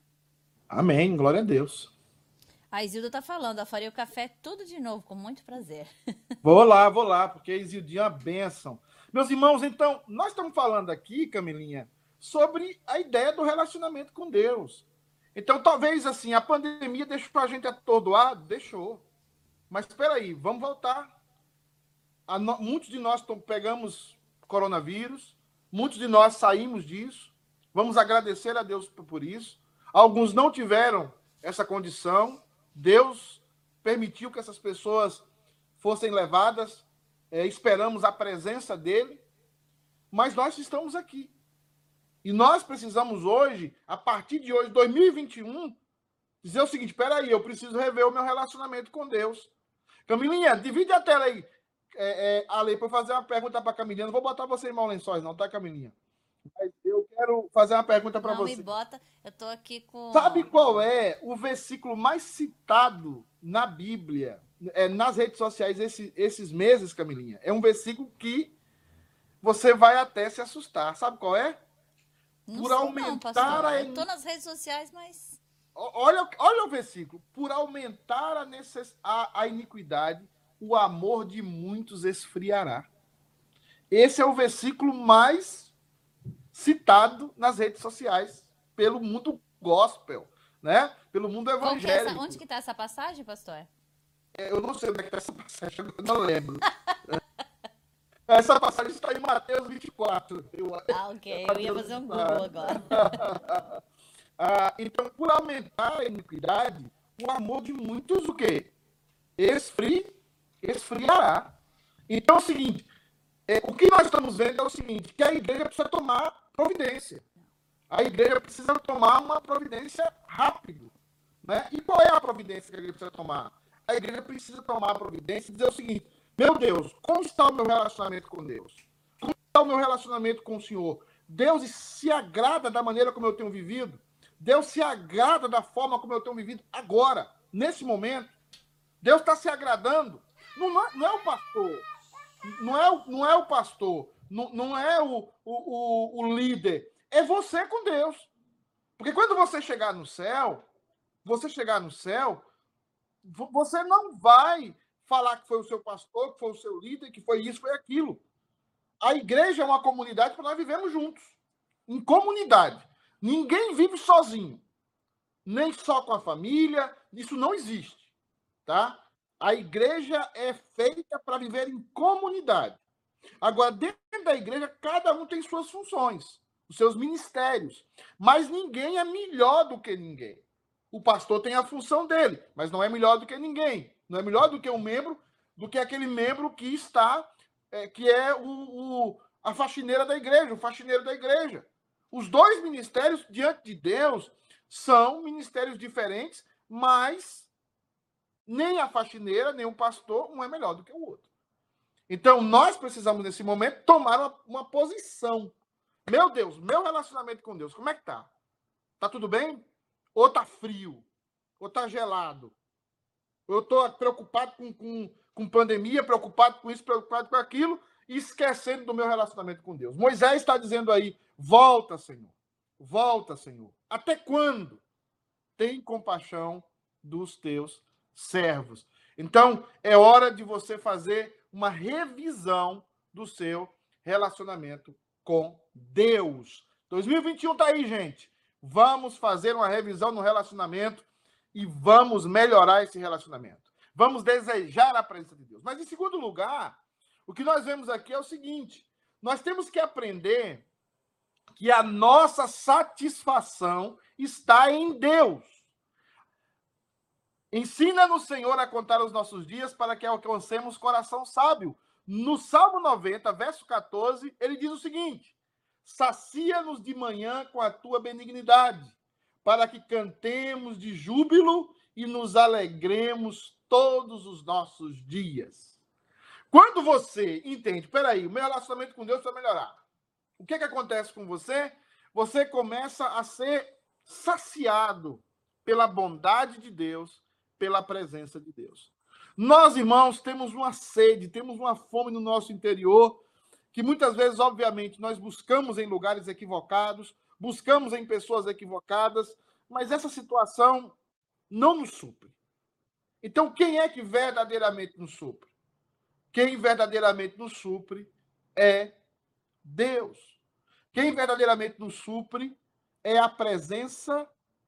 Amém. Glória a Deus. A Isilda tá falando, eu faria o café tudo de novo, com muito prazer. [laughs] Vou lá, vou lá, porque a Isildinha é uma bênção. Meus irmãos, então, nós estamos falando aqui, Camilinha, sobre a ideia do relacionamento com Deus. Então, talvez assim, a pandemia deixou a gente atordoado? Deixou. Mas espera aí, vamos voltar. no, muitos de nós pegamos coronavírus, muitos de nós saímos disso. Vamos agradecer a Deus por isso. Alguns não tiveram essa condição. Deus permitiu que essas pessoas fossem levadas. É, esperamos a presença dele. Mas nós estamos aqui. E nós precisamos hoje, a partir de hoje, 2021, dizer o seguinte: espera aí, eu preciso rever o meu relacionamento com Deus. Camilinha, divide a tela aí, é, é, Ale, para fazer uma pergunta para a Camilinha. Não vou botar você em mal lençóis, não, tá, Camilinha? Mas eu quero fazer uma pergunta para você. Não me bota, eu tô aqui com. Sabe qual é o versículo mais citado na Bíblia, é, nas redes sociais esse, esses meses, Camilinha? É um versículo que você vai até se assustar. Sabe qual é? Não Por aumentar não, a. Eu tô nas redes sociais, mas. Olha, olha o versículo. Por aumentar a, necess... a, a iniquidade, o amor de muitos esfriará. Esse é o versículo mais citado nas redes sociais pelo mundo gospel, né? Pelo mundo é evangélico. essa, onde que está essa passagem, pastor? Eu não sei onde é que está essa passagem, eu não lembro. [laughs] essa passagem está em Mateus 24. Eu, ah, ok. Eu ia fazer um Google agora. [laughs] Ah, então, por aumentar a iniquidade, o amor de muitos o quê? Esfri, esfriará. Então é o seguinte, é, o que nós estamos vendo é o seguinte, que a igreja precisa tomar providência. A igreja precisa tomar uma providência rápido. Né? E qual é a providência que a igreja precisa tomar? A igreja precisa tomar providência e dizer o seguinte, meu Deus, como está o meu relacionamento com Deus? Como está o meu relacionamento com o Senhor? Deus se agrada da maneira como eu tenho vivido? Deus se agrada da forma como eu tenho vivido agora, nesse momento. Deus está se agradando. Não, é, não é o pastor, não é, não é o pastor, não, não é o, o, o, líder, é você com Deus. Porque quando você chegar no céu, você chegar no céu, você não vai falar que foi o seu pastor, que foi o seu líder, que foi isso, foi aquilo. A igreja é uma comunidade que nós vivemos juntos, em comunidade. Ninguém vive sozinho, nem só com a família, isso não existe, tá? A igreja é feita para viver em comunidade. Agora, dentro da igreja, cada um tem suas funções, os seus ministérios, mas ninguém é melhor do que ninguém. O pastor tem a função dele, mas não é melhor do que ninguém. Não é melhor do que um membro, do que aquele membro que está, é, que é o, o, a faxineira da igreja, o faxineiro da igreja. Os dois ministérios, diante de Deus, são ministérios diferentes, mas nem a faxineira, nem o pastor, um é melhor do que o outro. Então, nós precisamos, nesse momento, tomar uma, uma posição. Meu Deus, meu relacionamento com Deus, como é que tá? Tá tudo bem? Ou tá frio? Ou tá gelado? Eu tô preocupado com, com, com pandemia, preocupado com isso, preocupado com aquilo, e esquecendo do meu relacionamento com Deus. Moisés está dizendo aí: volta, Senhor, volta, Senhor. Até quando? Tem compaixão dos teus servos. Então, é hora de você fazer uma revisão do seu relacionamento com Deus. 2021 tá aí, gente. Vamos fazer uma revisão no relacionamento e vamos melhorar esse relacionamento. Vamos desejar a presença de Deus. Mas em segundo lugar, o que nós vemos aqui é o seguinte: nós temos que aprender que a nossa satisfação está em Deus. Ensina-nos, Senhor, a contar os nossos dias para que alcancemos coração sábio. No Salmo 90, verso 14, ele diz o seguinte: Sacia-nos de manhã com a tua benignidade, para que cantemos de júbilo e nos alegremos todos os nossos dias. Quando você entende, peraí, o meu relacionamento com Deus vai melhorar. O que, que acontece com você? Você começa a ser saciado pela bondade de Deus, pela presença de Deus. Nós, irmãos, temos uma sede, temos uma fome no nosso interior, que muitas vezes, obviamente, nós buscamos em lugares equivocados, buscamos em pessoas equivocadas, mas essa situação não nos supre. Então, quem é que verdadeiramente nos supre? Quem verdadeiramente nos supre é Deus. Quem verdadeiramente nos supre é a presença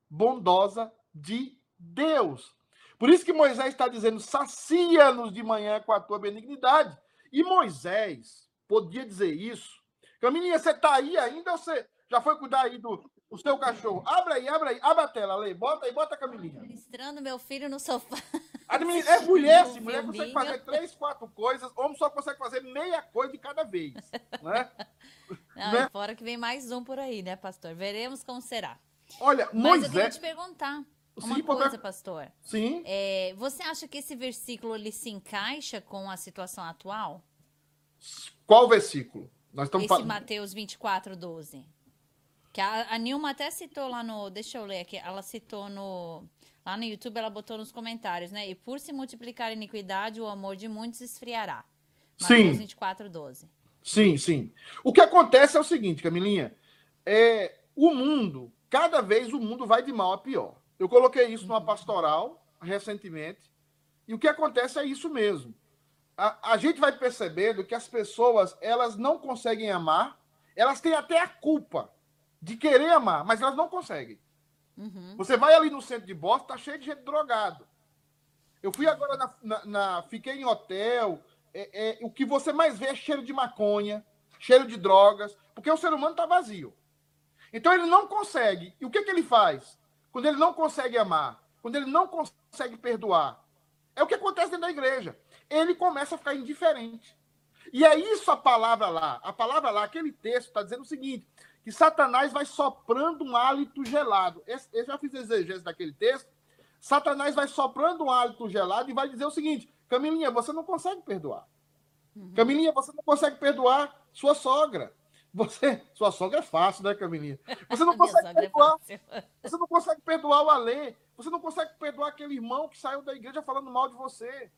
bondosa de Deus. Por isso que Moisés está dizendo: sacia-nos de manhã com a tua benignidade. E Moisés podia dizer isso. Camininha, você tá aí ainda ou você já foi cuidar aí do, do seu cachorro? Abre aí, abre aí, abre a tela, Lê. Bota aí, bota a Camininha. Ministrando meu filho no sofá. A menina, é mulher, sim. Mulher consegue fazer três, quatro coisas. Homem só consegue fazer meia coisa de cada vez. Né? [laughs] Não, Né? fora que vem mais um por aí, né, pastor? Veremos como será. Olha, Mas eu queria Moisés. te perguntar uma Sim, coisa, pastor. Sim. É, você acha que esse versículo ele se encaixa com a situação atual? Qual versículo? Nós estamos Esse falando. Mateus 24, 12. Que a, a Nilma até citou lá no. Deixa eu ler aqui. Ela citou no. Lá no YouTube, ela botou nos comentários, né? E por se multiplicar a iniquidade, o amor de muitos esfriará. Mateus Sim. 24, 12. Sim, sim. O que acontece é o seguinte, Camilinha. É, o mundo, cada vez o mundo vai de mal a pior. Eu coloquei isso numa pastoral recentemente. E o que acontece é isso mesmo. A, a gente vai percebendo que as pessoas, elas não conseguem amar, elas têm até a culpa de querer amar, mas elas não conseguem. Uhum. Você vai ali no centro de Boston, tá cheio de gente drogado. Eu fui agora na, na- na- fiquei em hotel. é- é, o que você mais vê é cheiro de maconha, cheiro de drogas, porque o ser humano tá vazio. Então ele não consegue. E o que, que ele faz? Quando ele não consegue amar, quando ele não consegue perdoar, é o que acontece dentro da igreja. Ele começa a ficar indiferente. E é isso a palavra lá. A palavra lá, aquele texto, está dizendo o seguinte: que Satanás vai soprando um hálito gelado. Eu já fiz exegese daquele texto. Satanás vai soprando um hálito gelado e vai dizer o seguinte: Camilinha, você não consegue perdoar. Camilinha, você não consegue perdoar sua sogra. Você, sua sogra é fácil, né, Camilinha? Você não [laughs] consegue é perdoar. fácil. [laughs] Você não consegue perdoar o Alê. Você não consegue perdoar aquele irmão que saiu da igreja falando mal de você.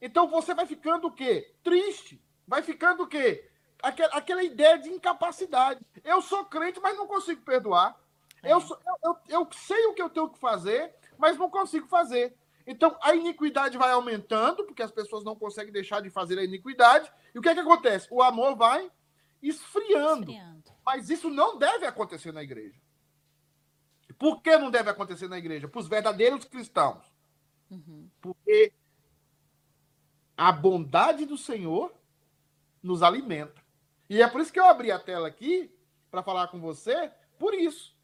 Então você vai ficando o quê? Triste. Vai ficando o quê? Aquela, aquela ideia de incapacidade. Eu sou crente, mas não consigo perdoar. É. Eu, sou- eu, eu, eu sei o que eu tenho que fazer, mas não consigo fazer. Então a iniquidade vai aumentando, porque as pessoas não conseguem deixar de fazer a iniquidade. E o que é que acontece? O amor vai esfriando. Esfriando. Mas isso não deve acontecer na igreja. Por que não deve acontecer na igreja? Para os verdadeiros cristãos. Uhum. Porque a bondade do Senhor nos alimenta. E é por isso que eu abri a tela aqui para falar com você, por isso.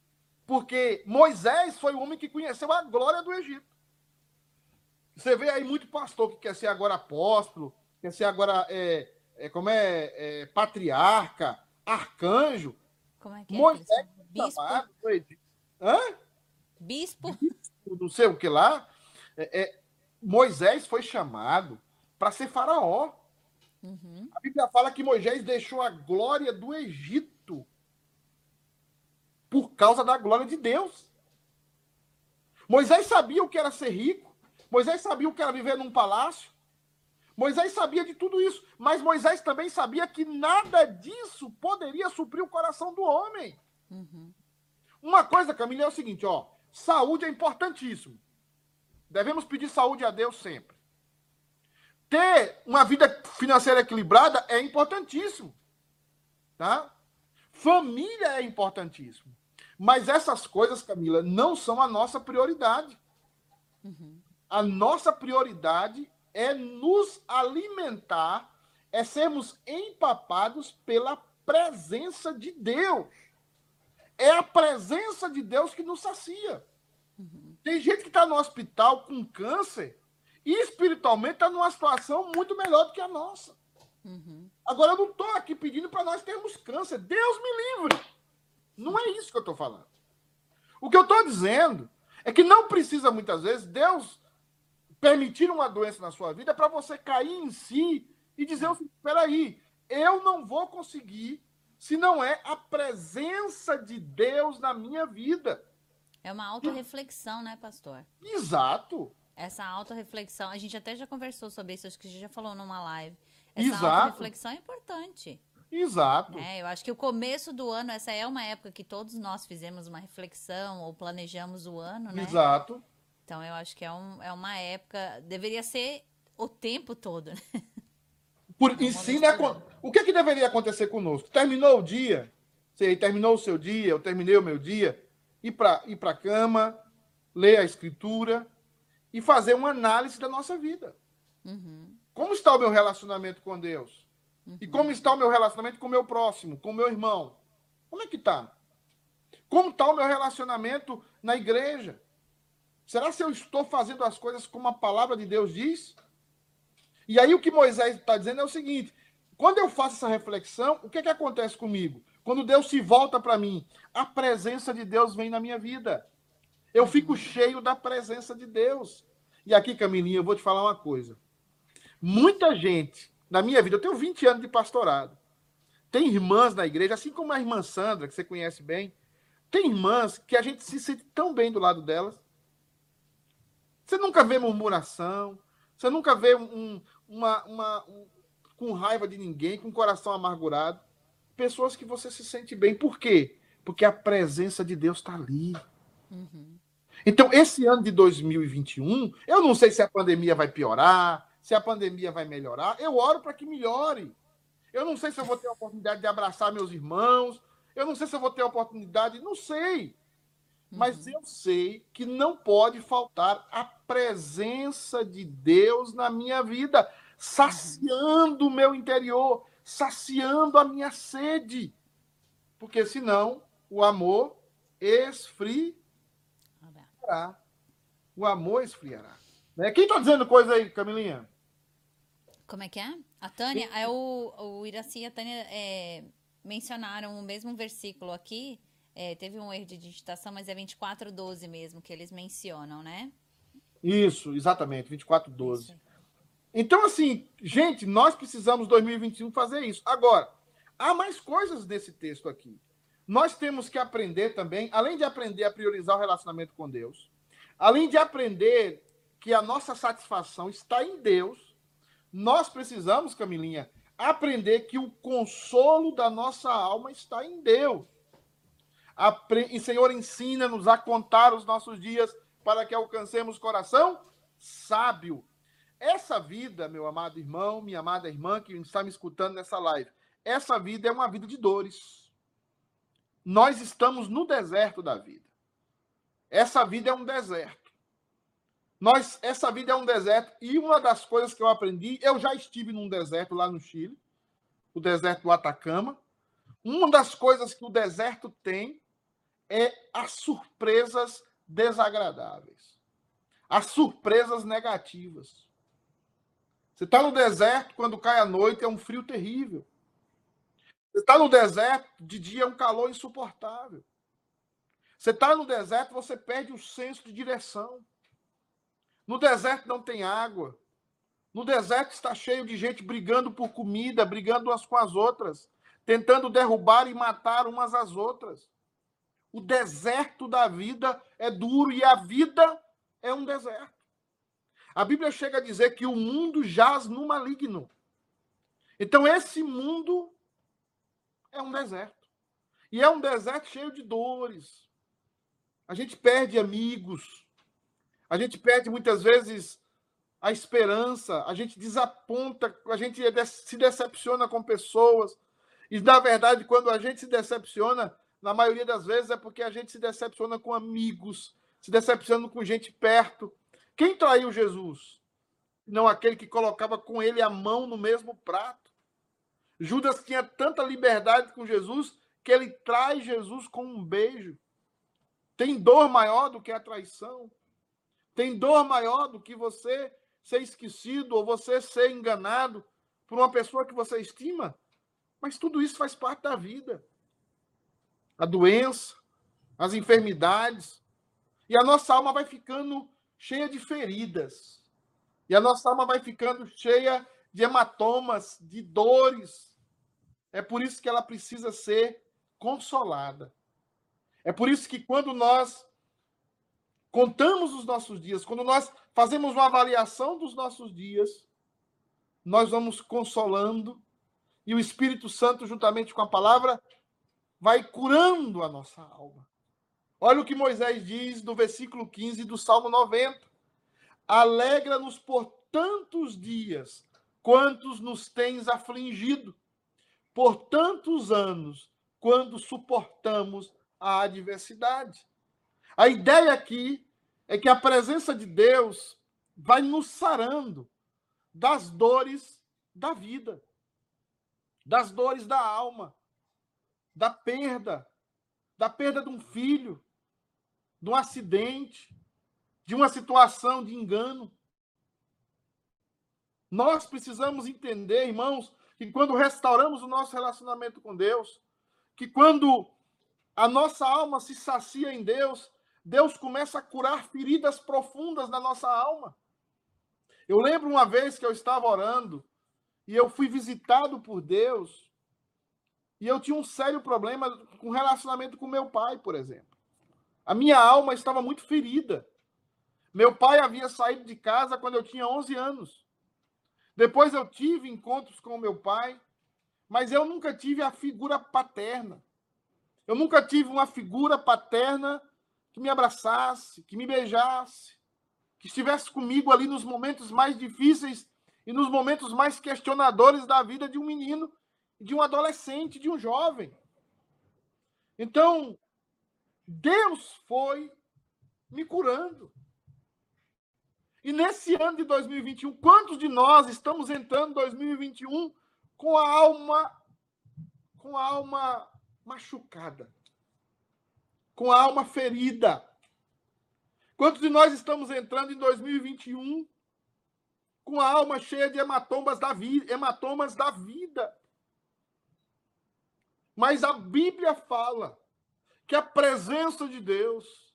Porque Moisés foi o homem que conheceu a glória do Egito. Você vê aí muito pastor que quer ser agora apóstolo, quer ser agora é, é, como é, é, patriarca, arcanjo. Como é que é? Moisés Bispo? chamado, Hã? Bispo? não sei o que lá. É, é, Moisés foi chamado para ser faraó. Uhum. A Bíblia fala que Moisés deixou a glória do Egito por causa da glória de Deus. Moisés sabia o que era ser rico. Moisés sabia o que era viver num palácio. Moisés sabia de tudo isso. Mas Moisés também sabia que nada disso poderia suprir o coração do homem. Uhum. Uma coisa, Camila, é o seguinte, ó. Saúde é importantíssimo. Devemos pedir saúde a Deus sempre. Ter uma vida financeira equilibrada é importantíssimo. Tá? Família é importantíssimo. Mas essas coisas, Camila, não são a nossa prioridade. Uhum. A nossa prioridade é nos alimentar, é sermos empapados pela presença de Deus. É a presença de Deus que nos sacia. Tem gente que está no hospital com câncer e espiritualmente está numa situação muito melhor do que a nossa. Uhum. Agora, eu não estou aqui pedindo para nós termos câncer. Deus me livre. Não é isso que eu estou falando. O que eu estou dizendo é que não precisa, muitas vezes, Deus permitir uma doença na sua vida para você cair em si e dizer, assim, peraí, eu não vou conseguir se não é a presença de Deus na minha vida. É uma autorreflexão, né, pastor? Exato. Essa autorreflexão, a gente até já conversou sobre isso, acho que a gente já falou numa live. Essa Exato. autorreflexão é importante. Exato. né? Eu acho que o começo do ano, essa é uma época que todos nós fizemos uma reflexão ou planejamos o ano, né? Exato. Então eu acho que é, um, é uma época, deveria ser o tempo todo, né? Por, É o que, que deveria acontecer conosco? Terminou o dia, você terminou o seu dia, eu terminei o meu dia, ir para ir a cama, ler a escritura e fazer uma análise da nossa vida. Uhum. Como está o meu relacionamento com Deus? Uhum. E como está o meu relacionamento com o meu próximo, com o meu irmão? Como é que está? Como está o meu relacionamento na igreja? Será se eu estou fazendo as coisas como a palavra de Deus diz? E aí o que Moisés está dizendo é o seguinte: quando eu faço essa reflexão, o que, é que acontece comigo? Quando Deus se volta para mim, a presença de Deus vem na minha vida. Eu fico cheio da presença de Deus. E aqui, Camilinha, eu vou te falar uma coisa. Muita gente, na minha vida, eu tenho 20 anos de pastorado. Tem irmãs na igreja, assim como a irmã Sandra, que você conhece bem. Tem irmãs que a gente se sente tão bem do lado delas. Você nunca vê murmuração, você nunca vê um, uma, uma um, com raiva de ninguém, com coração amargurado. Pessoas que você se sente bem. Por quê? Porque a presença de Deus está ali. Uhum. Então, esse ano de 2021, eu não sei se a pandemia vai piorar, se a pandemia vai melhorar. Eu oro para que melhore. Eu não sei se eu vou ter a oportunidade de abraçar meus irmãos. Eu não sei se eu vou ter a oportunidade. Não sei. Mas uhum. eu sei que não pode faltar a presença de Deus na minha vida, saciando o meu interior, saciando a minha sede. Porque senão o amor esfriará. O amor esfriará. Né? Quem está dizendo coisa aí, Camilinha? Como é que é? A Tânia, é o, o Iraci e a Tânia é, mencionaram o mesmo versículo aqui é, teve um erro de digitação, mas é 2412 mesmo que eles mencionam, né? Isso, exatamente, 2412. Isso. Então, assim, gente, nós precisamos 2021 fazer isso. Agora, há mais coisas nesse texto aqui. Nós temos que aprender também, além de aprender a priorizar o relacionamento com Deus, além de aprender que a nossa satisfação está em Deus, nós precisamos, Camilinha, aprender que o consolo da nossa alma está em Deus. E, Senhor, ensina-nos a contar os nossos dias para que alcancemos coração sábio. Essa vida, meu amado irmão, minha amada irmã que está me escutando nessa live, essa vida é uma vida de dores. Nós estamos no deserto da vida. Essa vida é um deserto. Nós, essa vida é um deserto. E uma das coisas que eu aprendi, eu já estive num deserto lá no Chile, o deserto do Atacama. Uma das coisas que o deserto tem é as surpresas desagradáveis, as surpresas negativas. Você está no deserto, quando cai a noite, é um frio terrível. Você está no deserto, de dia é um calor insuportável. Você está no deserto, você perde o senso de direção. No deserto não tem água. No deserto está cheio de gente brigando por comida, brigando umas com as outras, tentando derrubar e matar umas às outras. O deserto da vida é duro e a vida é um deserto. A Bíblia chega a dizer que o mundo jaz no maligno. Então, esse mundo é um deserto. E é um deserto cheio de dores. A gente perde amigos. A gente perde muitas vezes a esperança. A gente desaponta. A gente se decepciona com pessoas. E, na verdade, quando a gente se decepciona, na maioria das vezes é porque a gente se decepciona com amigos, se decepciona com gente perto. Quem traiu Jesus? Não aquele que colocava com ele a mão no mesmo prato. Judas tinha tanta liberdade com Jesus que ele traz Jesus com um beijo. Tem dor maior do que a traição. Tem dor maior do que você ser esquecido ou você ser enganado por uma pessoa que você estima. Mas tudo isso faz parte da vida a doença, as enfermidades. E a nossa alma vai ficando cheia de feridas. E a nossa alma vai ficando cheia de hematomas, de dores. É por isso que ela precisa ser consolada. É por isso que quando nós contamos os nossos dias, quando nós fazemos uma avaliação dos nossos dias, nós vamos consolando e o Espírito Santo, juntamente com a palavra, vai curando a nossa alma. Olha o que Moisés diz no versículo 15 do Salmo 90. Alegra-nos por tantos dias, quantos nos tens afligido, por tantos anos, quando suportamos a adversidade. A ideia aqui é que a presença de Deus vai nos sarando das dores da vida. das dores da alma, da perda, da perda de um filho, de um acidente, de uma situação de engano. Nós precisamos entender, irmãos, que quando restauramos o nosso relacionamento com Deus, que quando a nossa alma se sacia em Deus, Deus começa a curar feridas profundas na nossa alma. Eu lembro uma vez que eu estava orando e eu fui visitado por Deus e eu tinha um sério problema com relacionamento com meu pai, por exemplo. A minha alma estava muito ferida. Meu pai havia saído de casa quando eu tinha 11 anos. Depois eu tive encontros com meu pai, mas eu nunca tive a figura paterna. Eu nunca tive uma figura paterna que me abraçasse, que me beijasse, que estivesse comigo ali nos momentos mais difíceis e nos momentos mais questionadores da vida de um menino, de um adolescente, de um jovem. Então, Deus foi me curando. E nesse ano de 2021, quantos de nós estamos entrando em 2021 com a alma com a alma machucada, com a alma ferida? Quantos de nós estamos entrando em 2021 com a alma cheia de hematomas da vida, hematomas da vida? Mas a Bíblia fala que a presença de Deus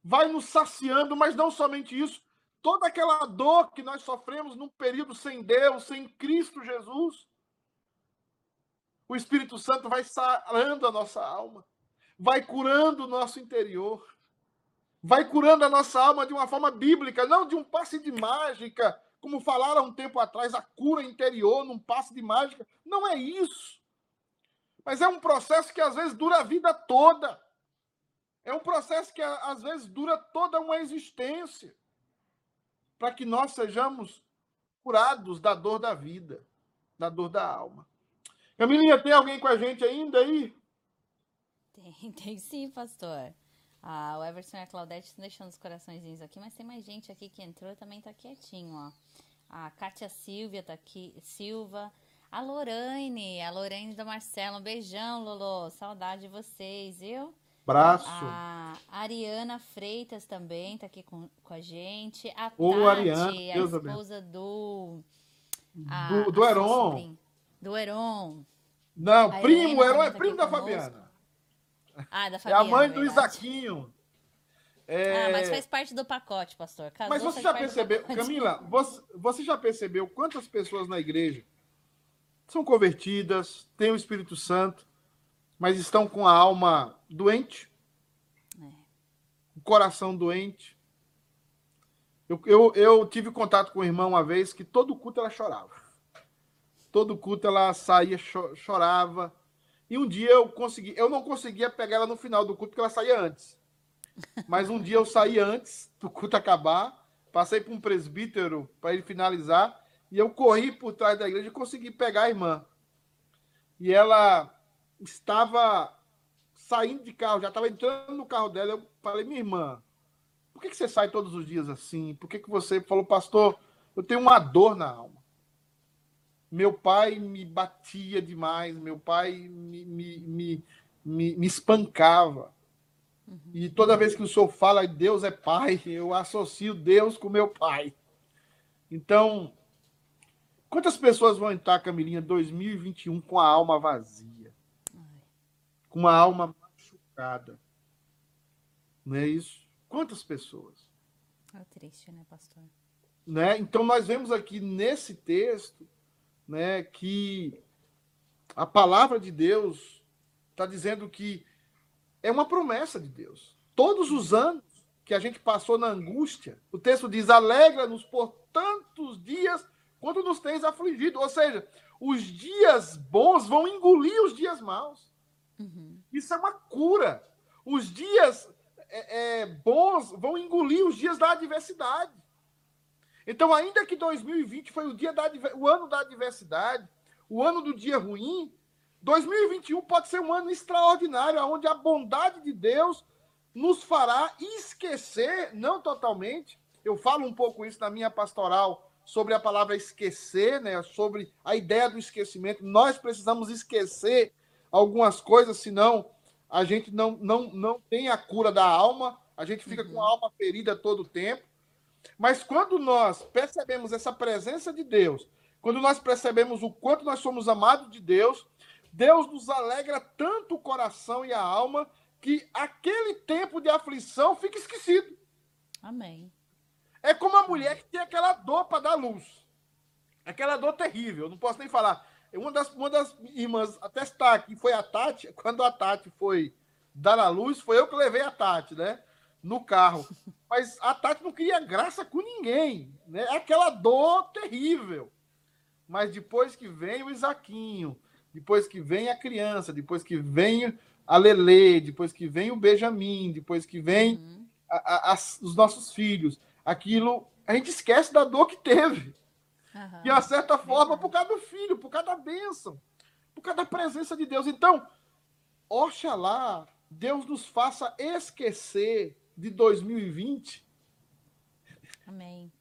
vai nos saciando, mas não somente isso, toda aquela dor que nós sofremos num período sem Deus, sem Cristo Jesus, o Espírito Santo vai sarando a nossa alma, vai curando o nosso interior, vai curando a nossa alma de uma forma bíblica, não de um passe de mágica, como falaram um tempo atrás, a cura interior num passe de mágica. Não é isso. Mas é um processo que às vezes dura a vida toda. É um processo que às vezes dura toda uma existência para que nós sejamos curados da dor da vida, da dor da alma. Camilinha, tem alguém com a gente ainda aí? Tem, [laughs] tem sim, pastor. Ah, o Everson e a Claudete estão deixando os coraçõezinhos aqui, mas tem mais gente aqui que entrou também tá quietinho, ó. A Kátia Silvia tá aqui, Silva. A Lorraine, a Lorraine da Marcela. Um beijão, Lolo. Saudade de vocês, viu? Abraço. A Ariana Freitas também tá aqui com, com a gente. A Ô, Tati, Ariana, a Deus esposa do. a- Do, do Heron. sobrinha- Do Heron. Não, A primo, Heron é tá primo da conosco. Fabiana. Ah, da É Fabiana. a mãe do. Isaquinho. É, Ah, mas faz parte do pacote, pastor. Casou, Mas você já percebeu. Camila, você, você já percebeu quantas pessoas na igreja são convertidas, têm o Espírito Santo, mas estão com a alma doente, É. o coração doente? Eu, eu, eu tive contato com uma irmã uma vez que todo culto ela chorava. Todo culto ela saía, cho- chorava. E um dia eu consegui, eu não conseguia pegar ela no final do culto, porque ela saía antes. [laughs] Mas um dia eu saí antes do culto acabar, passei por um presbítero para ele finalizar, e eu corri por trás da igreja e consegui pegar a irmã. E ela estava saindo de carro, já estava entrando no carro dela. Eu falei, minha irmã, por que, que você sai todos os dias assim? Por que, que você falou, pastor, eu tenho uma dor na alma. Meu pai me batia demais, meu pai me, me, me, me, me espancava. E toda vez que o senhor fala Deus é pai, [laughs] eu associo Deus com meu pai. Então, quantas pessoas vão entrar, Camilinha, 2021 com a alma vazia? Com uma alma machucada? Não é isso? Quantas pessoas? É triste, né, pastor? né? Então nós vemos aqui nesse texto, né, que a palavra de Deus está dizendo que é uma promessa de Deus. Todos os anos que a gente passou na angústia, o texto diz: "Alegra-nos por tantos dias quanto nos tens afligido". Ou seja, os dias bons vão engolir os dias maus. Uhum. Isso é uma cura. Os dias é, é, bons vão engolir os dias da adversidade. Então, ainda que 2020 foi o, dia da, o ano da adversidade, o ano do dia ruim, 2021 pode ser um ano extraordinário, onde a bondade de Deus nos fará esquecer, não totalmente, eu falo um pouco isso na minha pastoral sobre a palavra esquecer, né? Sobre a ideia do esquecimento. Nós precisamos esquecer algumas coisas, senão a gente não, não, não tem a cura da alma, a gente fica uhum. com a alma ferida todo o tempo. Mas quando nós percebemos essa presença de Deus, quando nós percebemos o quanto nós somos amados de Deus, Deus nos alegra tanto o coração e a alma que aquele tempo de aflição fica esquecido. Amém. É como a mulher que tem aquela dor para dar luz. Aquela dor terrível, não posso nem falar. Uma das, uma das irmãs até está aqui foi a Tati. [laughs] Quando a Tati foi dar a luz, foi eu que levei a Tati, né? No carro. [laughs] Mas a Tati não queria graça com ninguém, né? Aquela dor terrível. Mas depois que vem o Isaquinho, depois que vem a criança, depois que vem a Lele, depois que vem o Benjamin, depois que vem uhum. a, a, a, os nossos filhos, aquilo a gente esquece da dor que teve. Uhum. De uma certa forma, por causa do filho, por causa da bênção, por causa da presença de Deus. Então, oxalá Deus nos faça esquecer de 2020. Amém.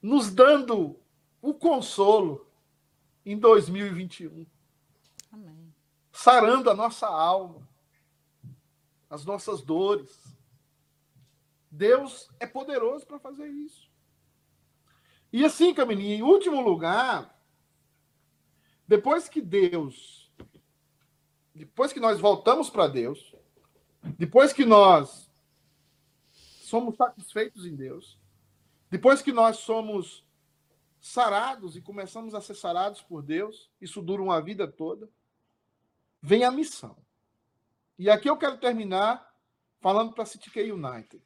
Nos dando o consolo em 2021. Amém. Sarando a nossa alma, as nossas dores. Deus é poderoso para fazer isso. E assim, Camininha, em último lugar, depois que Deus, depois que nós voltamos para Deus, depois que nós somos satisfeitos em Deus, depois que nós somos sarados e começamos a ser sarados por Deus, isso dura uma vida toda, vem a missão. E aqui eu quero terminar falando para a City United.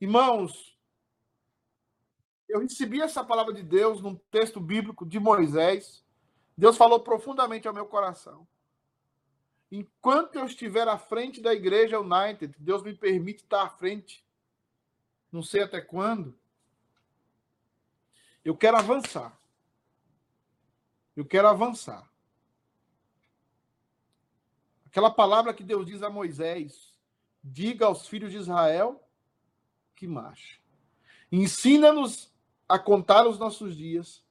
Irmãos, eu recebi essa palavra de Deus num texto bíblico de Moisés. Deus falou profundamente ao meu coração. Enquanto eu estiver à frente da igreja United, Deus me permite estar à frente. Não sei até quando. Eu quero avançar. Eu quero avançar. Aquela palavra que Deus diz a Moisés: diga aos filhos de Israel que marche. Ensina-nos a contar os nossos dias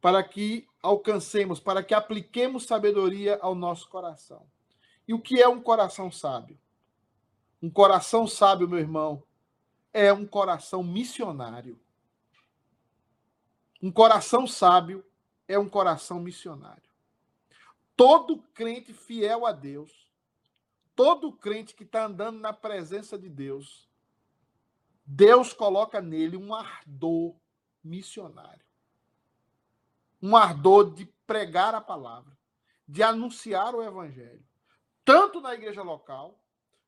para que alcancemos, para que apliquemos sabedoria ao nosso coração. E o que é um coração sábio? Um coração sábio, meu irmão, é um coração missionário. Um coração sábio é um coração missionário. Todo crente fiel a Deus, todo crente que está andando na presença de Deus, Deus coloca nele um ardor missionário. Um ardor de pregar a palavra, de anunciar o evangelho, tanto na igreja local,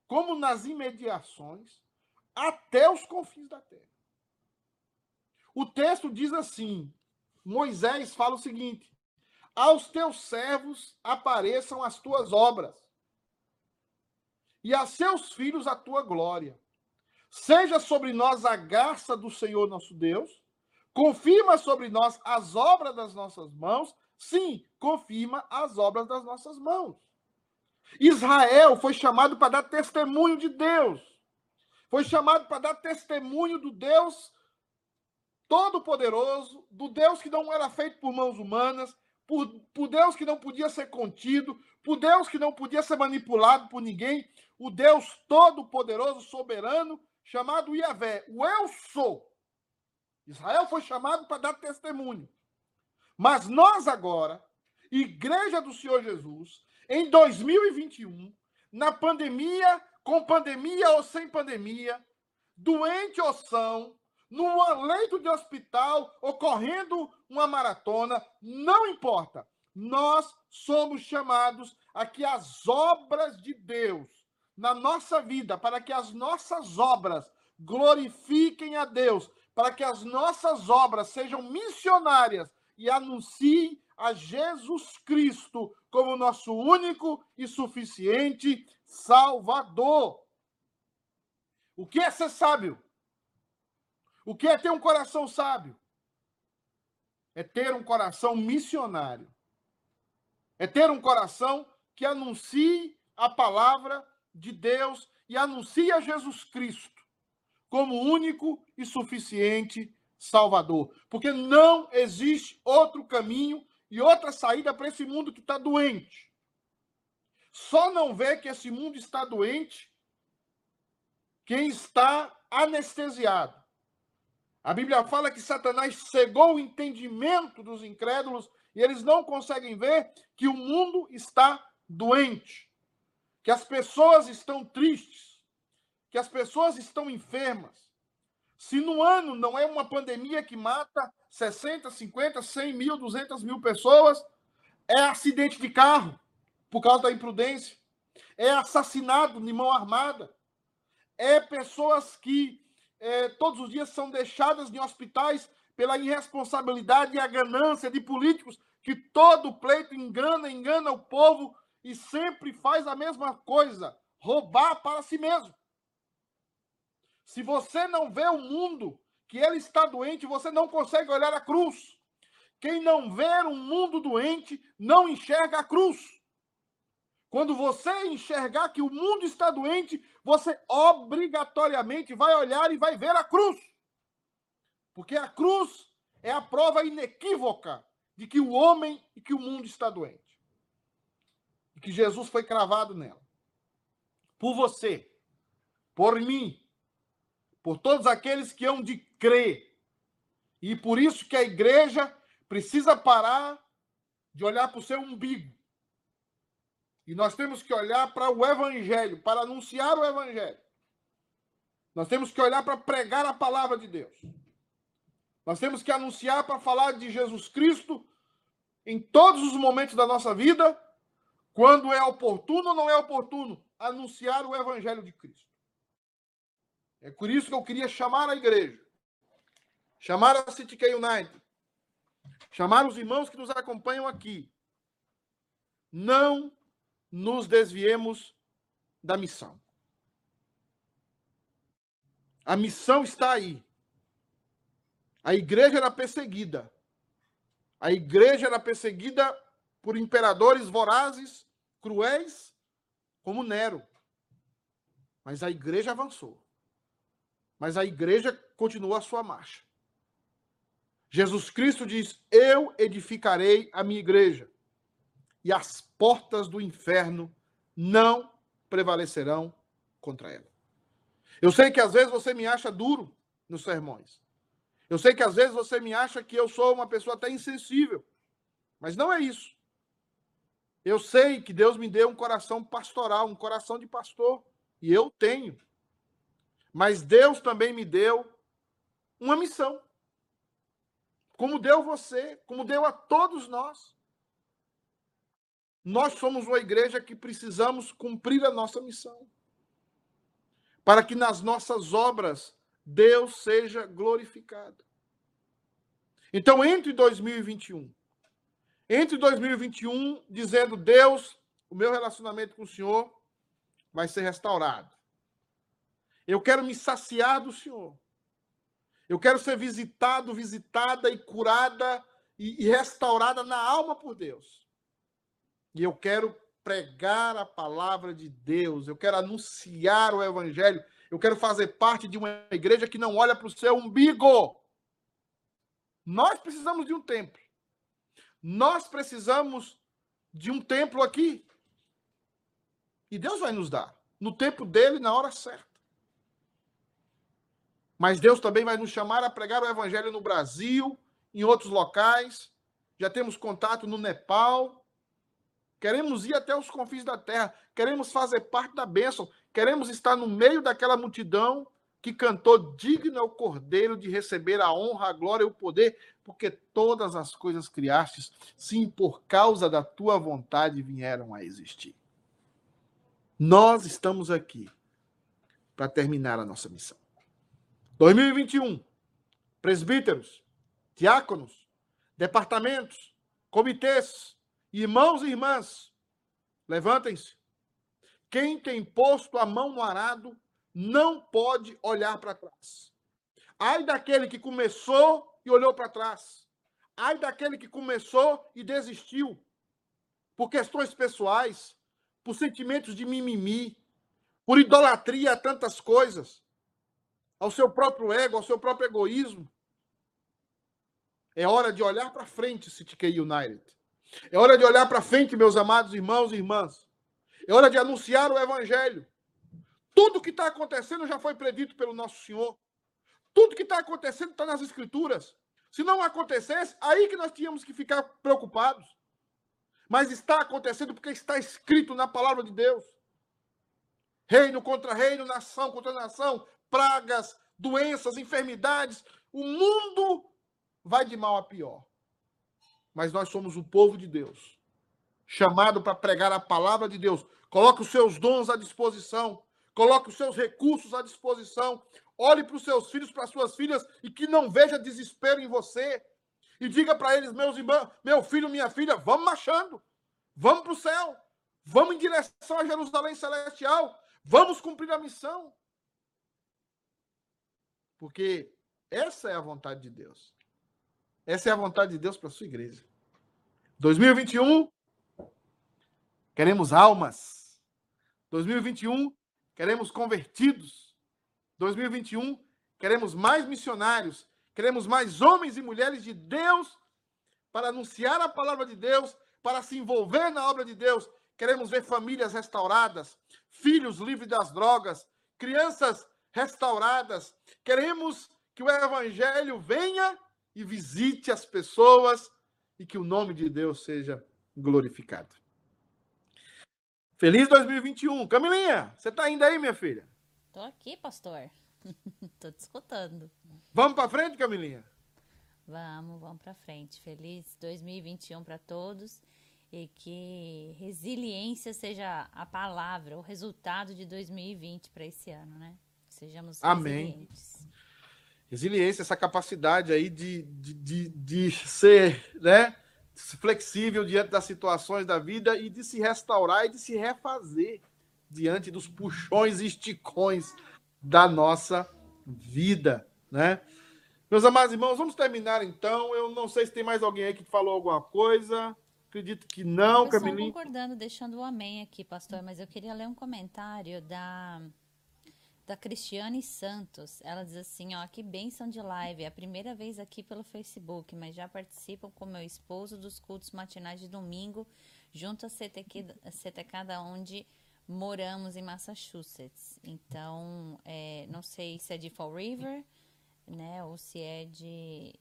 como nas imediações, até os confins da terra. O texto diz assim: Moisés fala o seguinte: Aos teus servos apareçam as tuas obras, e a seus filhos a tua glória. Seja sobre nós a graça do Senhor nosso Deus, confirma sobre nós as obras das nossas mãos, sim, confirma as obras das nossas mãos. Israel foi chamado para dar testemunho de Deus. Foi chamado para dar testemunho do Deus Todo-Poderoso, do Deus que não era feito por mãos humanas, por, por, Deus que não podia ser contido, por Deus que não podia ser manipulado por ninguém, o Deus Todo-Poderoso, soberano, chamado Iavé, o Eu Sou. Israel foi chamado para dar testemunho. Mas nós agora, Igreja do Senhor Jesus, em 2021, na pandemia, com pandemia ou sem pandemia, doente ou são, num leito de hospital, ocorrendo uma maratona, não importa. Nós somos chamados a que as obras de Deus na nossa vida, para que as nossas obras glorifiquem a Deus, para que as nossas obras sejam missionárias e anunciem a Jesus Cristo como nosso único e suficiente Salvador. O que é ser sábio? O que é ter um coração sábio? É ter um coração missionário. É ter um coração que anuncie a palavra de Deus e anuncie a Jesus Cristo como único e suficiente Salvador. Porque não existe outro caminho e outra saída para esse mundo que está doente. Só não vê que esse mundo está doente quem está anestesiado. A Bíblia fala que Satanás cegou o entendimento dos incrédulos e eles não conseguem ver que o mundo está doente, que as pessoas estão tristes, que as pessoas estão enfermas. Se no ano não é uma pandemia que mata 60, 50, 100 mil, 200 mil pessoas, é acidente de carro por causa da imprudência, é assassinato de mão armada, é pessoas que é, todos os dias são deixadas em hospitais pela irresponsabilidade e a ganância de políticos que todo pleito engana, engana o povo e sempre faz a mesma coisa, roubar para si mesmo. Se você não vê o mundo que ele está doente, você não consegue olhar a cruz. Quem não vê um mundo doente não enxerga a cruz. Quando você enxergar que o mundo está doente, você obrigatoriamente vai olhar e vai ver a cruz. Porque a cruz é a prova inequívoca de que o homem e que o mundo está doente. E que Jesus foi cravado nela. Por você, por mim, por todos aqueles que hão de crer. E por isso que a igreja precisa parar de olhar para o seu umbigo. E nós temos que olhar para o evangelho, para anunciar o evangelho. Nós temos que olhar para pregar a palavra de Deus. Nós temos que anunciar para falar de Jesus Cristo em todos os momentos da nossa vida, quando é oportuno ou não é oportuno, anunciar o evangelho de Cristo. É por isso que eu queria chamar a igreja, chamar a City K United, chamar os irmãos que nos acompanham aqui. Não nos desviemos da missão. A missão está aí. A igreja era perseguida. A igreja era perseguida por imperadores vorazes, cruéis, como Nero. Mas a igreja avançou. Mas a igreja continua a sua marcha. Jesus Cristo diz: Eu edificarei a minha igreja, e as portas do inferno não prevalecerão contra ela. Eu sei que às vezes você me acha duro nos sermões. Eu sei que às vezes você me acha que eu sou uma pessoa até insensível. Mas não é isso. Eu sei que Deus me deu um coração pastoral, um coração de pastor. E eu tenho. Mas Deus também me deu uma missão. Como deu você, como deu a todos nós. Nós somos uma igreja que precisamos cumprir a nossa missão. Para que nas nossas obras Deus seja glorificado. Então, entre 2021, entre 2021, dizendo: Deus, o meu relacionamento com o Senhor vai ser restaurado. Eu quero me saciar do Senhor. Eu quero ser visitado, visitada e curada e, restaurada na alma por Deus. E eu quero pregar a palavra de Deus. Eu quero anunciar o evangelho. Eu quero fazer parte de uma igreja que não olha para o seu umbigo. Nós precisamos de um templo. Nós precisamos de um templo aqui. E Deus vai nos dar. No tempo dele, na hora certa. Mas Deus também vai nos chamar a pregar o evangelho no Brasil, em outros locais. Já temos contato no Nepal. Queremos ir até os confins da terra. Queremos fazer parte da bênção. Queremos estar no meio daquela multidão que cantou: Digno é o Cordeiro de receber a honra, a glória e o poder, porque todas as coisas criastes, sim, por causa da tua vontade vieram a existir. Nós estamos aqui para terminar a nossa missão. 2021, presbíteros, diáconos, departamentos, comitês, irmãos e irmãs, levantem-se. Quem tem posto a mão no arado não pode olhar para trás. Ai daquele que começou e olhou para trás. Ai daquele que começou e desistiu por questões pessoais, por sentimentos de mimimi, por idolatria a tantas coisas ao seu próprio ego, ao seu próprio egoísmo. É hora de olhar para frente, City United. É hora de olhar para frente, meus amados irmãos e irmãs. É hora de anunciar o Evangelho. Tudo que está acontecendo já foi predito pelo nosso Senhor. Tudo que está acontecendo está nas Escrituras. Se não acontecesse, aí que nós tínhamos que ficar preocupados. Mas está acontecendo porque está escrito na palavra de Deus. Reino contra reino, nação contra nação, pragas, doenças, enfermidades. O mundo vai de mal a pior. Mas nós somos o povo de Deus, chamado para pregar a palavra de Deus. Coloque os seus dons à disposição. Coloque os seus recursos à disposição. Olhe para os seus filhos, para as suas filhas e que não veja desespero em você. E diga para eles, meus irmãos, meu filho, minha filha, vamos marchando. Vamos para o céu. Vamos em direção a Jerusalém Celestial. Vamos cumprir a missão. Porque essa é a vontade de Deus. Essa é a vontade de Deus para a sua igreja. 2021, queremos almas. 2021, queremos convertidos. 2021, queremos mais missionários. Queremos mais homens e mulheres de Deus para anunciar a palavra de Deus, para se envolver na obra de Deus. Queremos ver famílias restauradas, filhos livres das drogas, crianças restauradas. Queremos que o evangelho venha e visite as pessoas e que o nome de Deus seja glorificado. Feliz 2021. Camilinha, você está indo aí, minha filha? Tô aqui, pastor. [laughs] Tô te escutando. Vamos para frente, Camilinha? Vamos, vamos para frente. Feliz 2021 para todos e que resiliência seja a palavra, o resultado de 2020 para esse ano, né? Sejamos Amém. resilientes. Resiliência, essa capacidade aí de, de, de, de ser, né? flexível diante das situações da vida e de se restaurar e de se refazer diante dos puxões e esticões da nossa vida, né? Meus amados irmãos, vamos terminar então. Eu não sei se tem mais alguém aí que falou alguma coisa. Acredito que não, eu Camilinha. concordando, deixando o amém aqui, pastor, mas eu queria ler um comentário da da Cristiane Santos. Ela diz assim, ó, que bênção de live. É a primeira vez aqui pelo Facebook, mas já participam com meu esposo dos cultos matinais de domingo, junto a CTQ, CTK da onde moramos em Massachusetts. Então, é, não sei se é de Fall River, né, ou se é de...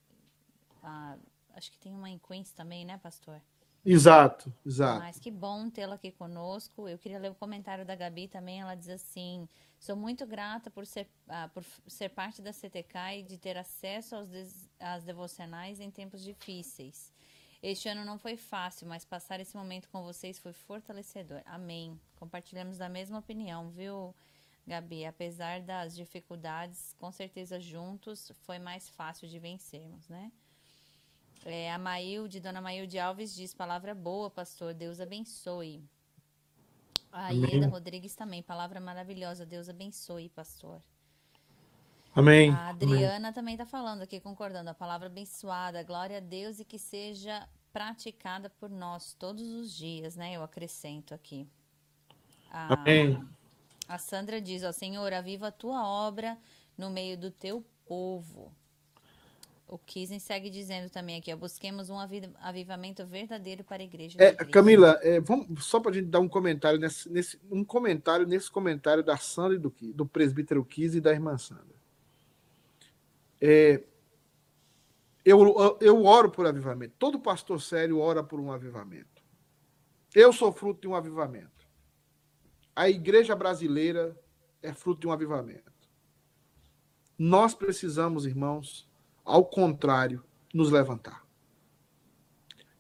Ah, acho que tem uma em Queens também, né, pastor? Exato, exato. Mas que bom tê-la aqui conosco. Eu queria ler o comentário da Gabi também. Ela diz assim: sou muito grata por ser, uh, por ser parte da CTK e de ter acesso aos des, às devocionais em tempos difíceis. Este ano não foi fácil, mas passar esse momento com vocês foi fortalecedor. Amém. Compartilhamos da mesma opinião, viu, Gabi? Apesar das dificuldades, com certeza juntos foi mais fácil de vencermos, né? É, a Maílde, Dona Maílde Alves diz, palavra boa, pastor, Deus abençoe. A Amém. Ieda Rodrigues também, palavra maravilhosa, Deus abençoe, pastor. Amém. A Adriana Amém. também está falando aqui, concordando, a palavra abençoada, glória a Deus e que seja praticada por nós todos os dias, né? Eu acrescento aqui. A, Amém. A Sandra diz, ó, Senhor, aviva a tua obra no meio do teu povo. O Kisen segue dizendo também aqui, ó, busquemos um avivamento verdadeiro para a igreja. É, Camila, é, vamos, só para a gente dar um comentário nesse, nesse, um comentário nesse comentário da Sandra e do, do presbítero Kise e da irmã Sandra. É, eu, eu oro por avivamento. Todo pastor sério ora por um avivamento. Eu sou fruto de um avivamento. A igreja brasileira é fruto de um avivamento. Nós precisamos, irmãos, ao contrário, nos levantar.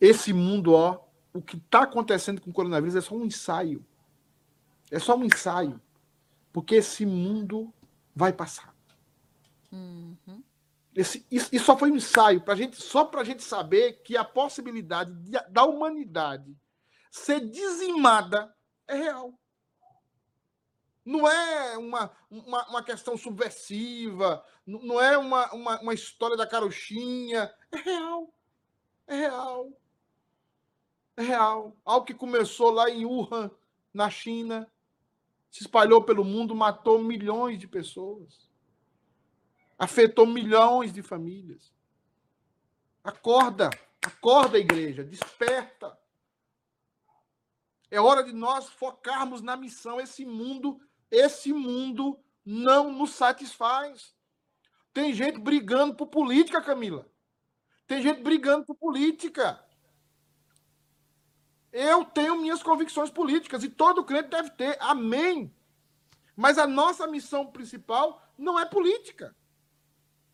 Esse mundo, ó, o que está acontecendo com o coronavírus é só um ensaio. É só um ensaio. Porque esse mundo vai passar. Uhum. Esse, isso, isso, só foi um ensaio pra gente, só para a gente saber que a possibilidade de, da humanidade ser dizimada é real. Não é uma, uma, uma questão subversiva, não é uma, uma, uma história da carochinha. É real. É real. É real. Algo que começou lá em Wuhan, na China, se espalhou pelo mundo, matou milhões de pessoas. Afetou milhões de famílias. Acorda, acorda, igreja, desperta. É hora de nós focarmos na missão. Esse mundo, esse mundo não nos satisfaz. Tem gente brigando por política, Camila. Tem gente brigando por política. Eu tenho minhas convicções políticas e todo crente deve ter. Amém. Mas a nossa missão principal não é política.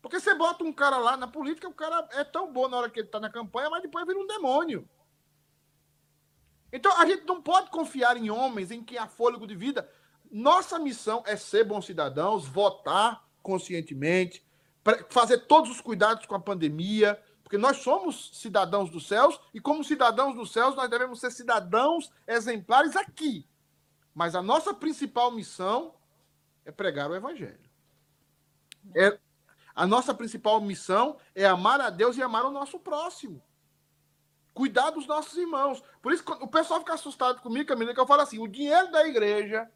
Porque você bota um cara lá na política, o cara é tão bom na hora que ele está na campanha, mas depois vira um demônio. Então a gente não pode confiar em homens em quem há fôlego de vida. Nossa missão é ser bons cidadãos, votar conscientemente, fazer todos os cuidados com a pandemia, porque nós somos cidadãos dos céus e, como cidadãos dos céus, nós devemos ser cidadãos exemplares aqui. Mas a nossa principal missão é pregar o Evangelho. É, a nossa principal missão é amar a Deus e amar o nosso próximo. Cuidar dos nossos irmãos. Por isso, o pessoal fica assustado comigo, Camila, que eu falo assim: o dinheiro da igreja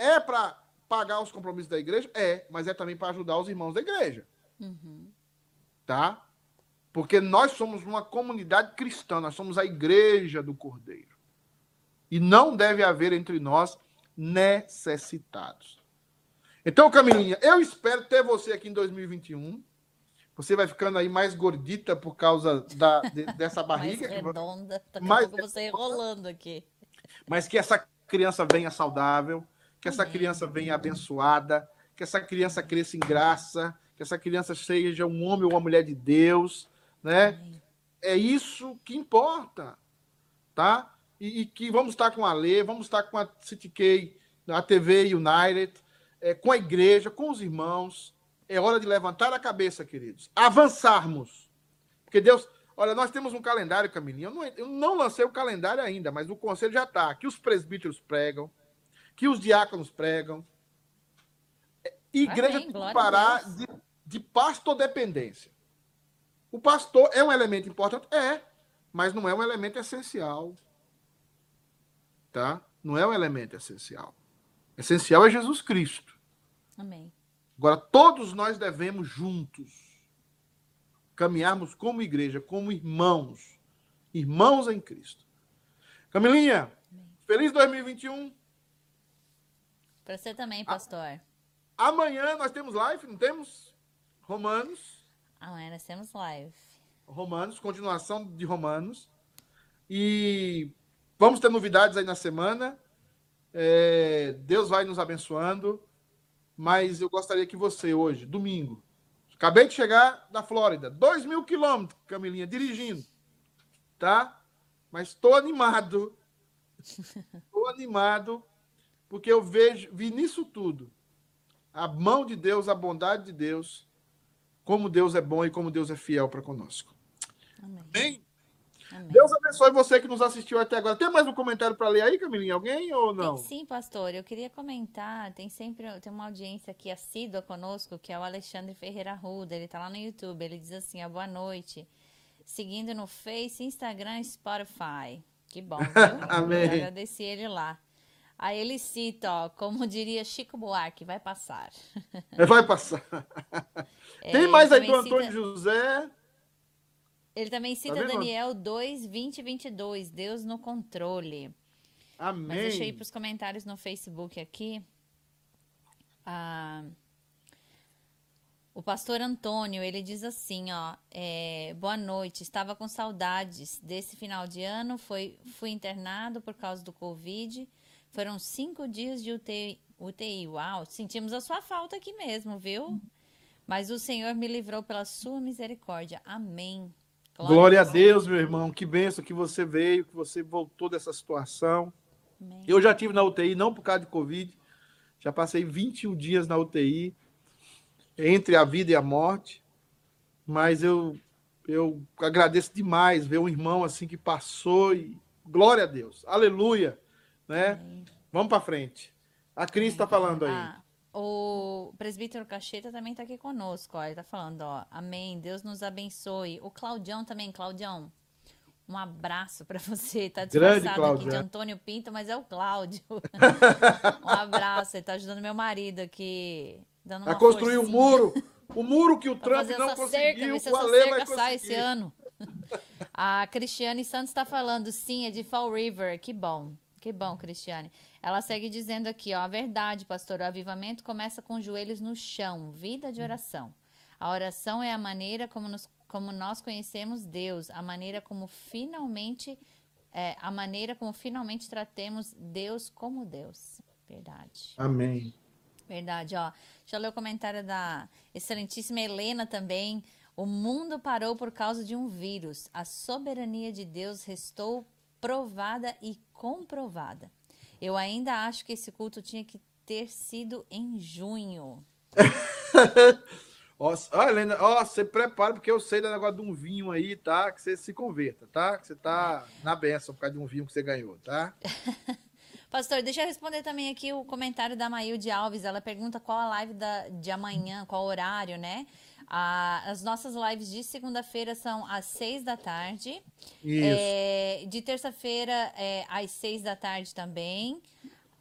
é para pagar os compromissos da igreja? É, mas é também para ajudar os irmãos da igreja. Uhum. Tá? Porque nós somos uma comunidade cristã, nós somos a igreja do Cordeiro. E não deve haver entre nós necessitados. Então, Camilinha, eu espero ter você aqui em 2021. Você vai ficando aí mais gordita por causa da, de, dessa [laughs] barriga. mais redonda. Daqui mais... você enrolando aqui. Mas que essa criança venha saudável, que essa criança venha abençoada, que essa criança cresça em graça, que essa criança seja um homem ou uma mulher de Deus, né? É isso que importa, tá? E, e, que vamos estar com a Lê, vamos estar com a CityK, a TV United, é, com a igreja, com os irmãos. É hora de levantar a cabeça, queridos. Avançarmos. Porque Deus. Olha, nós temos um calendário, Camilinha. Eu não, eu não lancei o calendário ainda, mas o conselho já está. Que os presbíteros pregam, que os diáconos pregam. Igreja Amém, tem que parar de, de pastodependência. O pastor é um elemento importante? É, mas não é um elemento essencial. Tá? Não é um elemento essencial. Essencial é Jesus Cristo. Amém. Agora, todos nós devemos juntos caminharmos como igreja, como irmãos. Irmãos em Cristo. Camilinha, Amém. feliz 2021. Para você também, pastor. Amanhã nós temos live, não temos? Romanos. Amanhã nós temos live. Romanos, continuação de Romanos. E vamos ter novidades aí na semana. É, Deus vai nos abençoando. Mas eu gostaria que você, hoje, domingo, acabei de chegar da Flórida, dois mil quilômetros, Camilinha, dirigindo. Tá? Mas estou animado. [laughs] Estou animado, porque eu vejo, vi nisso tudo a mão de Deus, a bondade de Deus como Deus é bom e como Deus é fiel para conosco. Amém. Amém? Amém. Deus abençoe você que nos assistiu até agora. Tem mais um comentário para ler aí, Camilinha? Alguém ou não? Tem, sim, pastor. Eu queria comentar. Tem sempre tem uma audiência aqui assídua conosco, que é o Alexandre Ferreira Ruda. Ele está lá no YouTube. Ele diz assim: boa noite. Seguindo no Face, Instagram e Spotify. Que bom. [laughs] Amém. Eu agradeci ele lá. Aí ele cita, ó, como diria Chico Buarque, vai passar. Vai passar. [laughs] É, Tem mais aí do Antônio cita... José. Ele também cita tá Daniel 2, 20 e 22, Deus no controle. Amém. Mas deixa eu ir para os comentários no Facebook aqui. Ah, o pastor Antônio, ele diz assim, ó, é, boa noite, estava com saudades desse final de ano, foi, fui internado por causa do Covid, foram cinco dias de UTI, UTI, uau, sentimos a sua falta aqui mesmo, viu? Mas o Senhor me livrou pela sua misericórdia. Amém. Glória, Glória a Deus, meu irmão. Que benção que você veio, que você voltou dessa situação. Amém. Eu já tive na UTI, não por causa de Covid. Já passei 21 dias na UTI, entre a vida e a morte. Mas eu, eu agradeço demais ver um irmão assim que passou e glória a Deus. Aleluia, né? Vamos para frente. A Cris está falando aí. Ah. O presbítero Cacheta também está aqui conosco, ó. Ele tá falando, ó. Amém. Deus nos abençoe. O Claudião também, Claudião. Um abraço para você. Tá disfarçado aqui de Antônio Pinto, mas é o Cláudio. [laughs] um abraço. Ele tá ajudando meu marido aqui. Dando a construir um muro. O muro que o [laughs] Trump não essa conseguiu, cerca, o Ale vai cerca sai esse conseguir. ano. [laughs] A Cristiane Santos está falando, sim, é de Fall River. Que bom. Que bom, Cristiane. Ela segue dizendo aqui, ó, a verdade, pastor, o avivamento começa com os joelhos no chão, vida de oração. A oração é a maneira como, nos- como nós conhecemos Deus, a maneira como finalmente, é, a maneira como finalmente tratemos Deus como Deus. Verdade. Amém. Verdade, ó. Deixa eu ler o comentário da excelentíssima Helena também. O mundo parou por causa de um vírus. A soberania de Deus restou provada e comprovada. Eu ainda acho que esse culto tinha que ter sido em junho. [laughs] Ó, ó, Helena, ó, você prepara, porque eu sei do negócio de um vinho aí, tá? Que você se converta, tá? Que você tá na benção por causa de um vinho que você ganhou, tá? [laughs] Pastor, deixa eu responder também aqui o comentário da Maílde Alves. Ela pergunta qual a live da, de amanhã, qual horário, né? Ah, as nossas lives de segunda-feira são às seis da tarde. Isso. É, de terça-feira é, às seis da tarde também.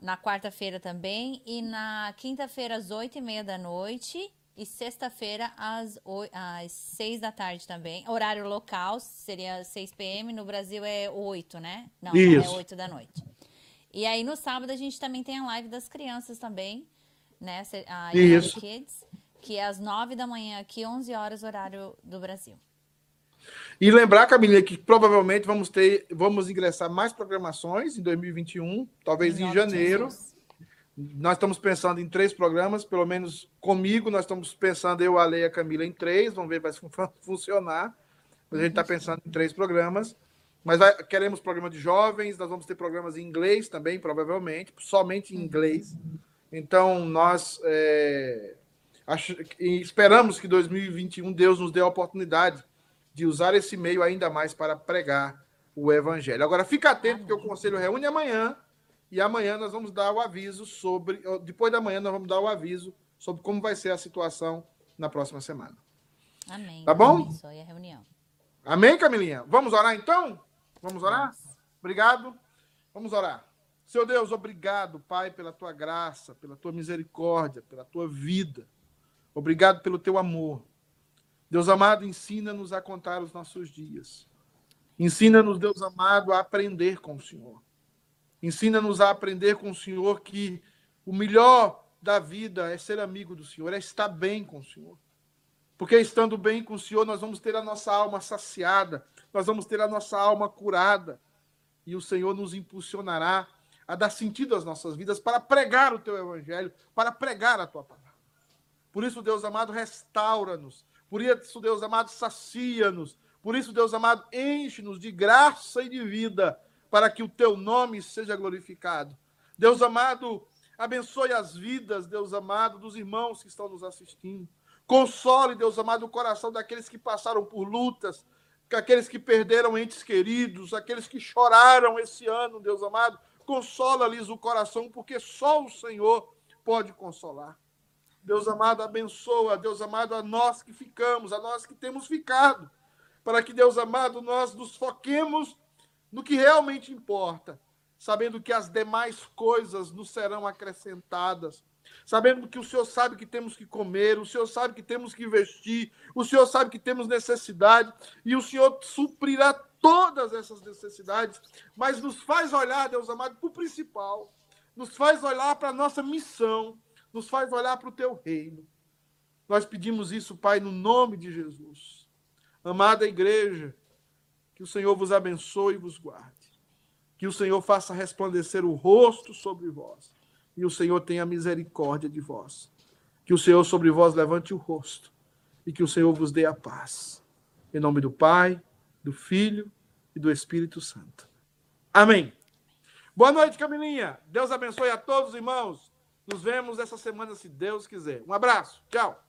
Na quarta-feira também. E na quinta-feira às oito e meia da noite. E sexta-feira às, oi- às seis da tarde também. Horário local seria 6 p.m. No Brasil é 8, né? Não, é Isso. 8 da noite. E aí no sábado a gente também tem a live das crianças também, né? A Isso. Kids, que é às 9 da manhã aqui, 11 horas horário do Brasil. E lembrar, Camilinha, que provavelmente vamos ter, vamos ingressar mais programações em 2021, talvez em janeiro. Nós estamos pensando em três programas, pelo menos comigo, nós estamos pensando, eu, a Leia e a Camila, em três, vamos ver se vai fun- funcionar. Mas a gente está pensando em três programas. Mas vai- queremos programa de jovens, nós vamos ter programas em inglês também, provavelmente, somente em inglês. Então, nós é, acho- e esperamos que 2021 Deus nos dê a oportunidade de usar esse meio ainda mais para pregar o evangelho. Agora, fica atento, porque o conselho reúne amanhã, e amanhã nós vamos dar o aviso sobre. Depois da manhã, nós vamos dar o aviso sobre como vai ser a situação na próxima semana. Amém. Tá bom? abençoe a reunião. Amém, Camilinha? Vamos orar então? Vamos orar? Obrigado. Vamos orar. Seu Deus, obrigado, Pai, pela tua graça, pela tua misericórdia, pela tua vida. Obrigado pelo teu amor. Deus amado, ensina-nos a contar os nossos dias. Ensina-nos, Deus amado, a aprender com o Senhor. Ensina-nos a aprender com o Senhor que o melhor da vida é ser amigo do Senhor, é estar bem com o Senhor. Porque estando bem com o Senhor, nós vamos ter a nossa alma saciada, nós vamos ter a nossa alma curada. E o Senhor nos impulsionará a dar sentido às nossas vidas para pregar o teu evangelho, para pregar a tua palavra. Por isso, Deus amado, restaura-nos. Por isso, Deus amado, sacia-nos. Por isso, Deus amado, enche-nos de graça e de vida, para que o teu nome seja glorificado. Deus amado, abençoe as vidas, Deus amado, dos irmãos que estão nos assistindo. Console, Deus amado, o coração daqueles que passaram por lutas, aqueles que perderam entes queridos, aqueles que choraram esse ano, Deus amado. Consola-lhes o coração, porque só o Senhor pode consolar. Deus amado, abençoa, Deus amado, a nós que ficamos, a nós que temos ficado, para que, Deus amado, nós nos foquemos no que realmente importa, sabendo que as demais coisas nos serão acrescentadas, sabendo que o Senhor sabe que temos que comer, o Senhor sabe que temos que vestir, o Senhor sabe que temos necessidade, e o Senhor suprirá todas essas necessidades, mas nos faz olhar, Deus amado, para o principal, nos faz olhar para a nossa missão, nos faz olhar para o teu reino. Nós pedimos isso, Pai, no nome de Jesus. Amada igreja, que o Senhor vos abençoe e vos guarde. Que o Senhor faça resplandecer o rosto sobre vós. E o Senhor tenha misericórdia de vós. Que o Senhor sobre vós levante o rosto. E que o Senhor vos dê a paz. Em nome do Pai, do Filho e do Espírito Santo. Amém. Boa noite, Camilinha. Deus abençoe a todos, irmãos. Nos vemos essa semana, se Deus quiser. Um abraço. Tchau.